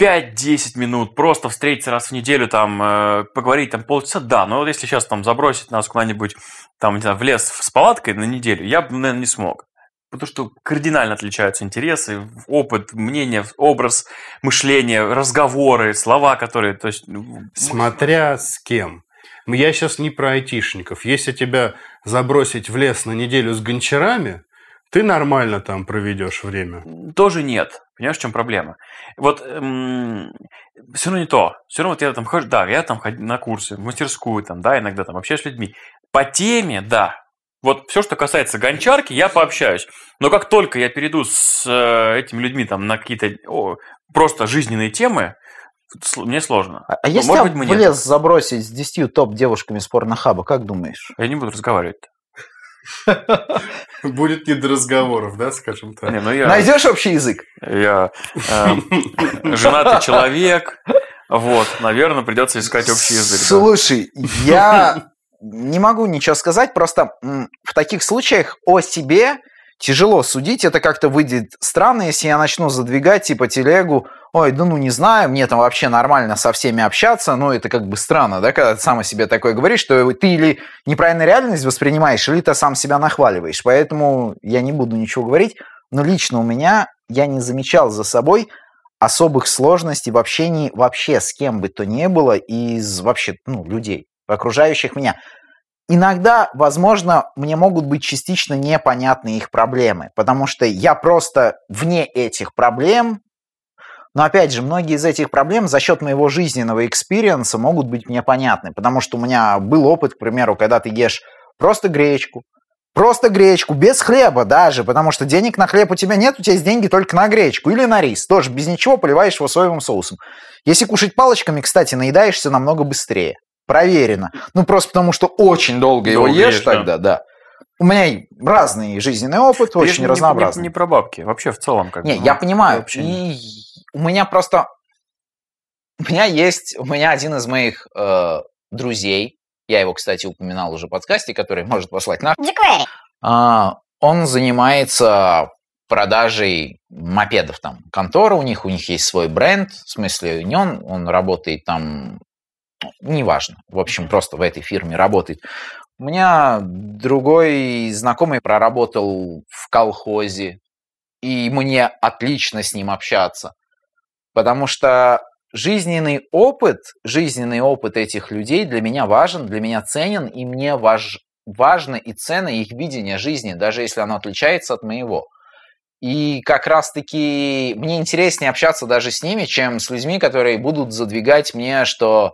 5-10 минут, просто встретиться раз в неделю, там, э, поговорить там полчаса, да, но вот если сейчас там забросить нас куда-нибудь там, не знаю, в лес с палаткой на неделю, я бы, наверное, не смог. Потому что кардинально отличаются интересы, опыт, мнение, образ мышления, разговоры, слова, которые... То есть, ну, Смотря с кем. Я сейчас не про айтишников. Если тебя забросить в лес на неделю с гончарами, ты нормально там проведешь время. тоже нет. Понимаешь, в чем проблема? Вот все равно не то. Все равно вот я там хожу, да, я там хожу на курсы, в мастерскую, там, да, иногда там общаюсь с людьми. По теме, да. Вот все, что касается гончарки, я пообщаюсь. Но как только я перейду с э, этими людьми там на какие-то просто жизненные темы, мне сложно. А, а Ну, если может быть, мы в нет. лес забросить с 10 топ-девушками с порнохаба, как думаешь? Я не буду разговаривать. Будет не до разговоров, да, скажем так. Не, ну я, Найдешь общий язык? я э, женатый человек, вот, наверное, придется искать общий язык. да. Слушай, я не могу ничего сказать, просто в таких случаях о себе тяжело судить, это как-то выйдет странно, если я начну задвигать типа телегу, ой, да ну не знаю, мне там вообще нормально со всеми общаться, ну это как бы странно, да, когда ты сам о себе такое говоришь, что ты или неправильно реальность воспринимаешь, или ты сам себя нахваливаешь, поэтому я не буду ничего говорить, но лично у меня я не замечал за собой особых сложностей в общении вообще с кем бы то ни было из вообще ну, людей, окружающих меня. Иногда, возможно, мне могут быть частично непонятны их проблемы, потому что я просто вне этих проблем, но опять же, многие из этих проблем за счет моего жизненного experience а могут быть мне понятны, потому что у меня был опыт, к примеру, когда ты ешь просто гречку, Просто гречку, без хлеба даже, потому что денег на хлеб у тебя нет, у тебя есть деньги только на гречку или на рис. Тоже без ничего поливаешь его соевым соусом. Если кушать палочками, кстати, наедаешься намного быстрее. Проверено. Ну, просто потому что очень долго его Долго ешь ешь, да. тогда, да. У меня разный жизненный опыт, же очень не- разнообразный. Не, не про бабки, вообще в целом как Не, бы, я ну, понимаю. И у меня просто... У меня есть... У меня один из моих э, друзей, я его, кстати, упоминал уже в подкасте, который может послать на... А, он занимается продажей мопедов там. Контора у них, у них есть свой бренд, в смысле не он, он работает там, неважно, в общем, просто в этой фирме работает. У меня другой знакомый проработал в колхозе, и мне отлично с ним общаться, потому что жизненный опыт, жизненный опыт этих людей для меня важен, для меня ценен, и мне важ, важно и ценно их видение жизни, даже если оно отличается от моего. И как раз-таки мне интереснее общаться даже с ними, чем с людьми, которые будут задвигать мне, что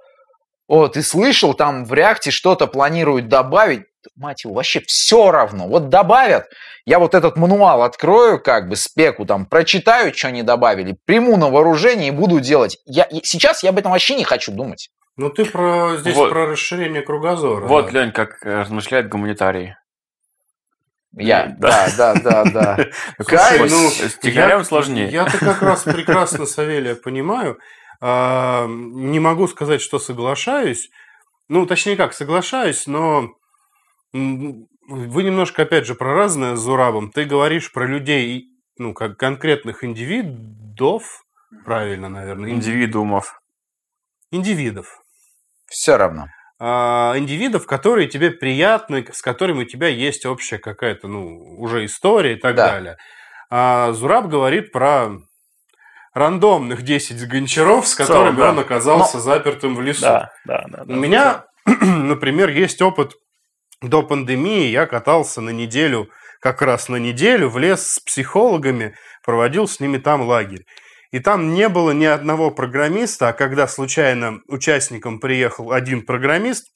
«О, ты слышал, там в реакте что-то планируют добавить?» Мать его, вообще все равно. Вот добавят, я вот этот мануал открою, как бы спеку там, прочитаю, что они добавили, приму на вооружение и буду делать. Я, сейчас я об этом вообще не хочу думать. Ну, ты про здесь Вот. про расширение кругозора. Вот, да. Лень, как э, размышляет гуманитарий. Я, Да. да, да, да, да. Слушай, ну, с тихарем я- сложнее. Я-то как раз прекрасно Савелия понимаю. А, Не могу сказать, что соглашаюсь. Ну, точнее как, соглашаюсь, но вы немножко, опять же, про разное с Зурабом. Ты говоришь про людей, ну, как конкретных индивидов, правильно, наверное, инди- Индивидуумов. индивидов. Все равно. а, индивидов, которые тебе приятны, с которыми у тебя есть общая какая-то, ну, уже история и так Да. далее. А Зураб говорит про рандомных 10 гончаров, с которыми да. он оказался запертым в лесу. Да, да, да. У да. меня Например, есть опыт до пандемии, я катался на неделю, как раз на неделю в лес с психологами, проводил с ними там лагерь. И там не было ни одного программиста, а когда случайно участником приехал один программист,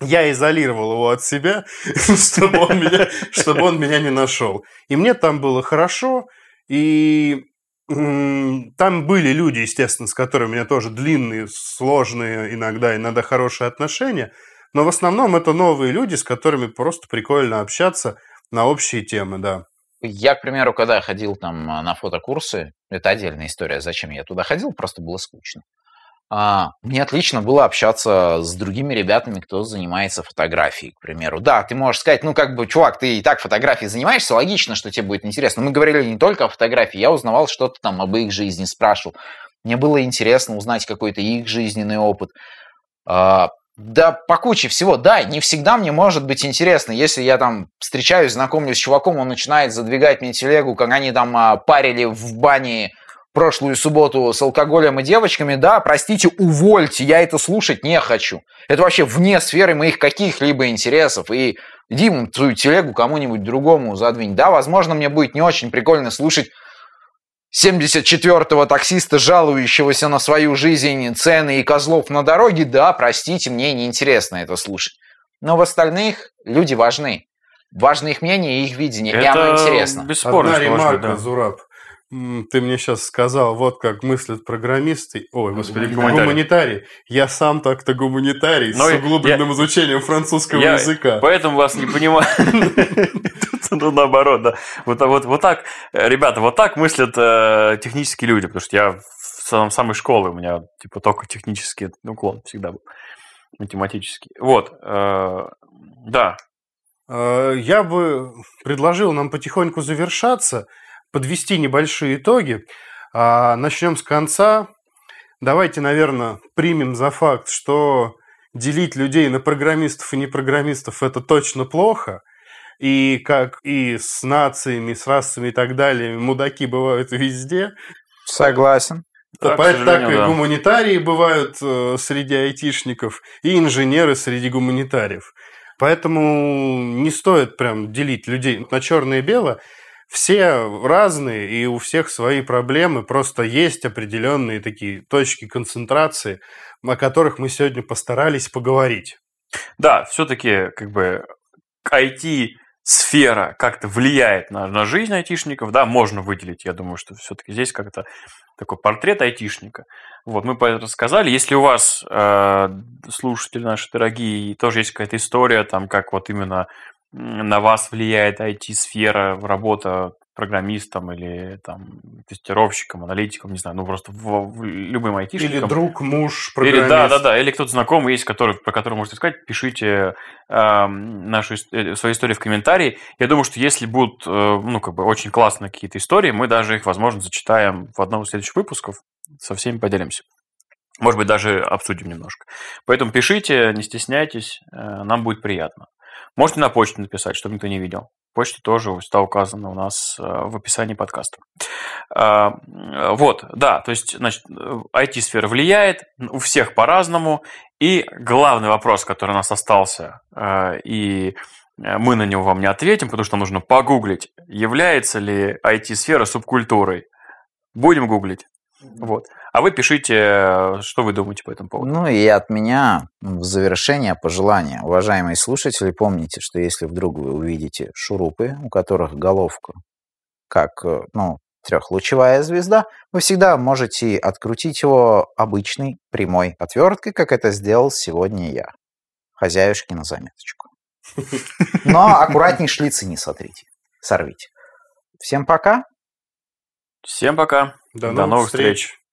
я изолировал его от себя, чтобы он, меня, чтобы он меня не нашел. И мне там было хорошо, и там были люди, естественно, с которыми у меня тоже длинные, сложные, иногда, иногда хорошие отношения, но в основном это новые люди, с которыми просто прикольно общаться на общие темы, да. Я, к примеру, когда ходил там на фотокурсы, это отдельная история, зачем я туда ходил, просто было скучно. А, мне отлично было общаться с другими ребятами, кто занимается фотографией, к примеру. Да, ты можешь сказать, ну, как бы, чувак, ты и так фотографией занимаешься, логично, что тебе будет интересно. Мы говорили не только о фотографии, я узнавал что-то там об их жизни, спрашивал. Мне было интересно узнать какой-то их жизненный опыт. А, да, по куче всего. Да, не всегда мне может быть интересно, если я там встречаюсь, знакомлюсь с чуваком, он начинает задвигать мне телегу, как они там а, парили в бане прошлую субботу с алкоголем и девочками, да, простите, увольте, я это слушать не хочу. Это вообще вне сферы моих каких-либо интересов. И Диму твою телегу кому-нибудь другому задвинь. Да, возможно, мне будет не очень прикольно слушать 74-го таксиста, жалующегося на свою жизнь, цены и козлов на дороге. Да, простите, мне неинтересно это слушать. Но в остальных люди важны. Важно их мнение и их видение, это и оно интересно. Бесспорно, Одна ремарка, да. Зураб. Ты мне сейчас сказал, вот как мыслят программисты, ой, господи, гуманитарий. гуманитарий. Я сам так-то гуманитарий Но с углубленным я, изучением французского я, языка. Поэтому вас не понимаю. Ну, наоборот, да. Вот, вот, вот так, ребята, вот так мыслят э, технические люди, потому что я в самой школы, у меня типа только технический уклон всегда был, математический. Вот, э, да. Э, я бы предложил нам потихоньку завершаться – подвести небольшие итоги. А начнем с конца. Давайте, наверное, примем за факт, что делить людей на программистов и непрограммистов – это точно плохо. И как и с нациями, с расами и так далее, мудаки бывают везде. Согласен. Так, так и да. гуманитарии бывают э, среди айтишников, и инженеры среди гуманитариев. Поэтому не стоит прям делить людей на черное и белое все разные, и у всех свои проблемы, просто есть определенные такие точки концентрации, о которых мы сегодня постарались поговорить. Да, все-таки как бы IT сфера как-то влияет на, на жизнь айтишников, да, можно выделить, я думаю, что все-таки здесь как-то такой портрет айтишника. Вот, мы рассказали. Если у вас, э, слушатели наши дорогие, тоже есть какая-то история, там, как вот именно на вас влияет IT-сфера, работа программистом или там тестировщиком, аналитиком, не знаю, ну просто в, в любым айтишником. Или друг, муж, программист. Или, да, да, да, или кто-то знакомый есть, который, про который можете сказать, пишите э, нашу, э, свои истории в комментарии. Я думаю, что если будут, э, ну, как бы очень классные какие-то истории, мы даже их, возможно, зачитаем в одном из следующих выпусков, со всеми поделимся. Может быть, даже обсудим немножко. Поэтому пишите, не стесняйтесь, э, нам будет приятно. Можете на почту написать, чтобы никто не видел. Почта тоже всегда указана у нас э, в описании подкаста. А, вот, да, то есть, значит, IT-сфера влияет, у всех по-разному. И главный вопрос, который у нас остался, э, и мы на него вам не ответим, потому что нужно погуглить, является ли IT-сфера субкультурой. Будем гуглить. Вот. А вы пишите, что вы думаете по этому поводу. Ну и от меня в завершение пожелание. Уважаемые слушатели, помните, что если вдруг вы увидите шурупы, у которых головка как, э, ну, трехлучевая звезда, вы всегда можете открутить его обычной прямой отверткой, как это сделал сегодня я. Хозяюшки на заметочку. Но аккуратней шлицы не сотрите, сорвите. Всем пока. Всем пока. До, До новых встреч. встреч.